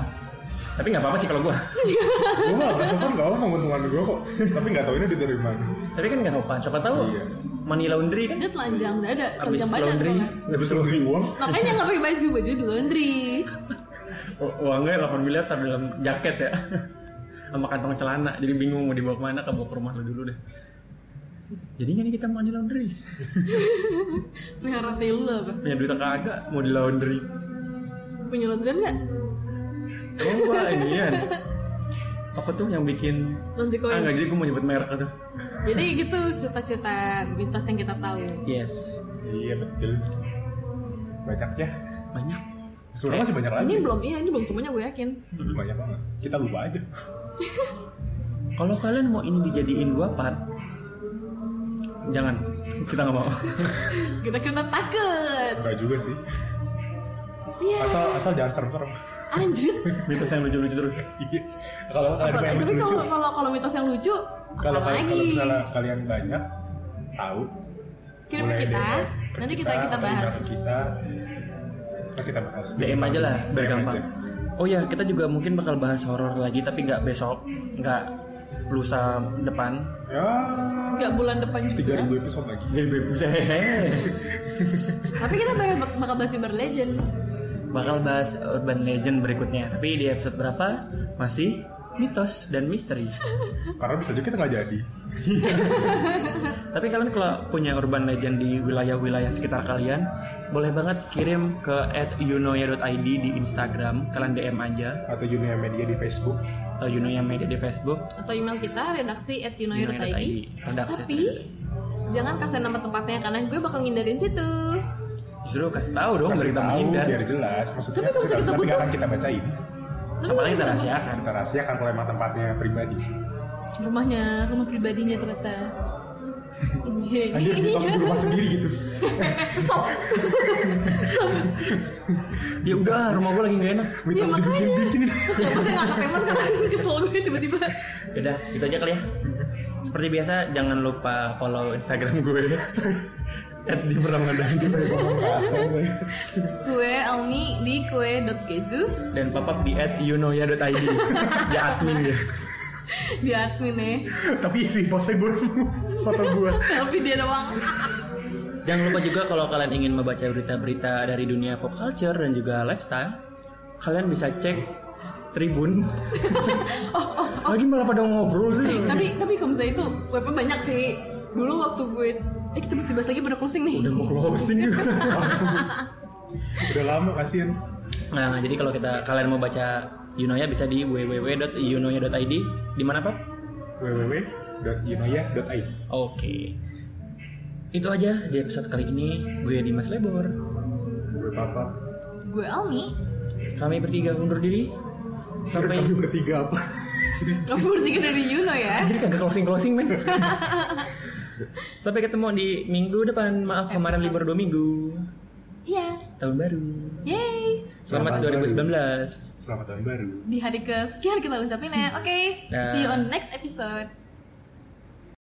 Tapi nggak apa-apa sih kalau gua. gua mah nggak sopan gak apa menguntungkan gua kok tapi nggak tahu ini dari mana Tapi kan nggak sopan. Siapa tahu Iya. money laundry kan dia telanjang dada habis telanjang badan laundry habis laundry uang makanya nggak pakai baju baju di laundry uangnya 8 miliar taruh dalam jaket ya. Sama kantong celana. Jadi bingung mau dibawa ke mana ke bawa ke rumah lu dulu deh. Jadinya nih kita money laundry. pelihara tail apa Punya duit kagak mau di laundry. punya laundryan nggak Emang gua inian apa tuh yang bikin ah nggak jadi gua mau nyebut merek tuh jadi gitu cerita-cerita mitos yang kita tahu. Yes. Iya betul. Banyak ya. Banyak. Sebenarnya Eh, masih banyak lagi. Ini belum iya ini belum semuanya gue yakin. Banyak banget. Kita lupa aja. Kalau kalian mau ini dijadiin dua part jangan. Kita nggak mau. Kita kita takut. Enggak juga sih iya. Asal asal jangan serem-serem. Anjir. Mitos yang lucu-lucu terus. Iya. kalau Apa- yang tapi lucu-lucu. kalau kalau kalau mitos yang lucu kalau kalian kalau misalnya kalian banyak tahu. Kirim ke kita. ke nanti kita kita atau email bahas kita. Nah, kita bahas. DM aja lah biar gampang. oh ya kita juga mungkin bakal bahas horor lagi tapi nggak besok. Nggak lusa depan. Ya. Nggak bulan depan juga. 3000 episode lagi. Jadi buset tapi kita bakal bakal bahas Cyber Legend bakal bahas urban legend berikutnya tapi di episode berapa masih mitos dan misteri karena bisa aja kita nggak jadi Tapi kalian kalau punya urban legend di wilayah-wilayah sekitar kalian, boleh banget kirim ke @yunoya.id di Instagram. Kalian DM aja atau Junia Media di Facebook atau Yunoya Media di Facebook. atau email kita redaksi at Yunoya.id. Redaksi. tapi jangan kasih nama tempatnya karena gue bakal ngindarin situ. Justru kasih tahu dong Kasih biar kita tahu, menghindar. biar jelas maksudnya Tapi kalau kita, kita tapi butuh- nggak akan kita bacain Tapi Apalagi kita rahasiakan. kita rahasiakan kalau emang tempatnya pribadi rumahnya rumah pribadinya ternyata. anjir di tos di rumah sendiri gitu Stop. Ya udah, rumah gue lagi gak enak. Ya makanya. Terus gak pasti ngangkat tema sekarang kesel gue tiba-tiba. Udah, gitu aja kali ya. Seperti biasa, jangan lupa follow Instagram gue. At di Ramadan Kue Almi di kue.keju dan papap di at yunoya.id ya admin ya di admin ya. tapi isi postnya gue semua. Foto gue Selfie dia doang. jangan lupa juga kalau kalian ingin membaca berita-berita dari dunia pop culture dan juga lifestyle kalian bisa cek Tribun. Lagi malah pada ngobrol sih. Tapi tapi kalau misalnya itu webnya banyak sih. Dulu waktu gue eh kita masih bahas lagi pada closing nih. udah mau closing juga udah lama kasihan nah jadi kalau kita kalian mau baca Yunoya bisa di www.yunoya.id di mana pak www.yunoya.id Oke. Itu aja di episode kali ini. Gue Dimas Lebor. gue papa Gue Almi. Kami bertiga undur diri. Sampai kami bertiga apa Kamu bertiga dari Yuno ya. jadi kagak closing closing men. Sampai ketemu di minggu depan. Maaf kemarin Episode. libur dua minggu. Iya. Tahun baru. Yeay. Selamat, Selamat 2019. selamat tahun baru Di hari kesekian kita ucapin ya. Oke. Dah. See you on next episode.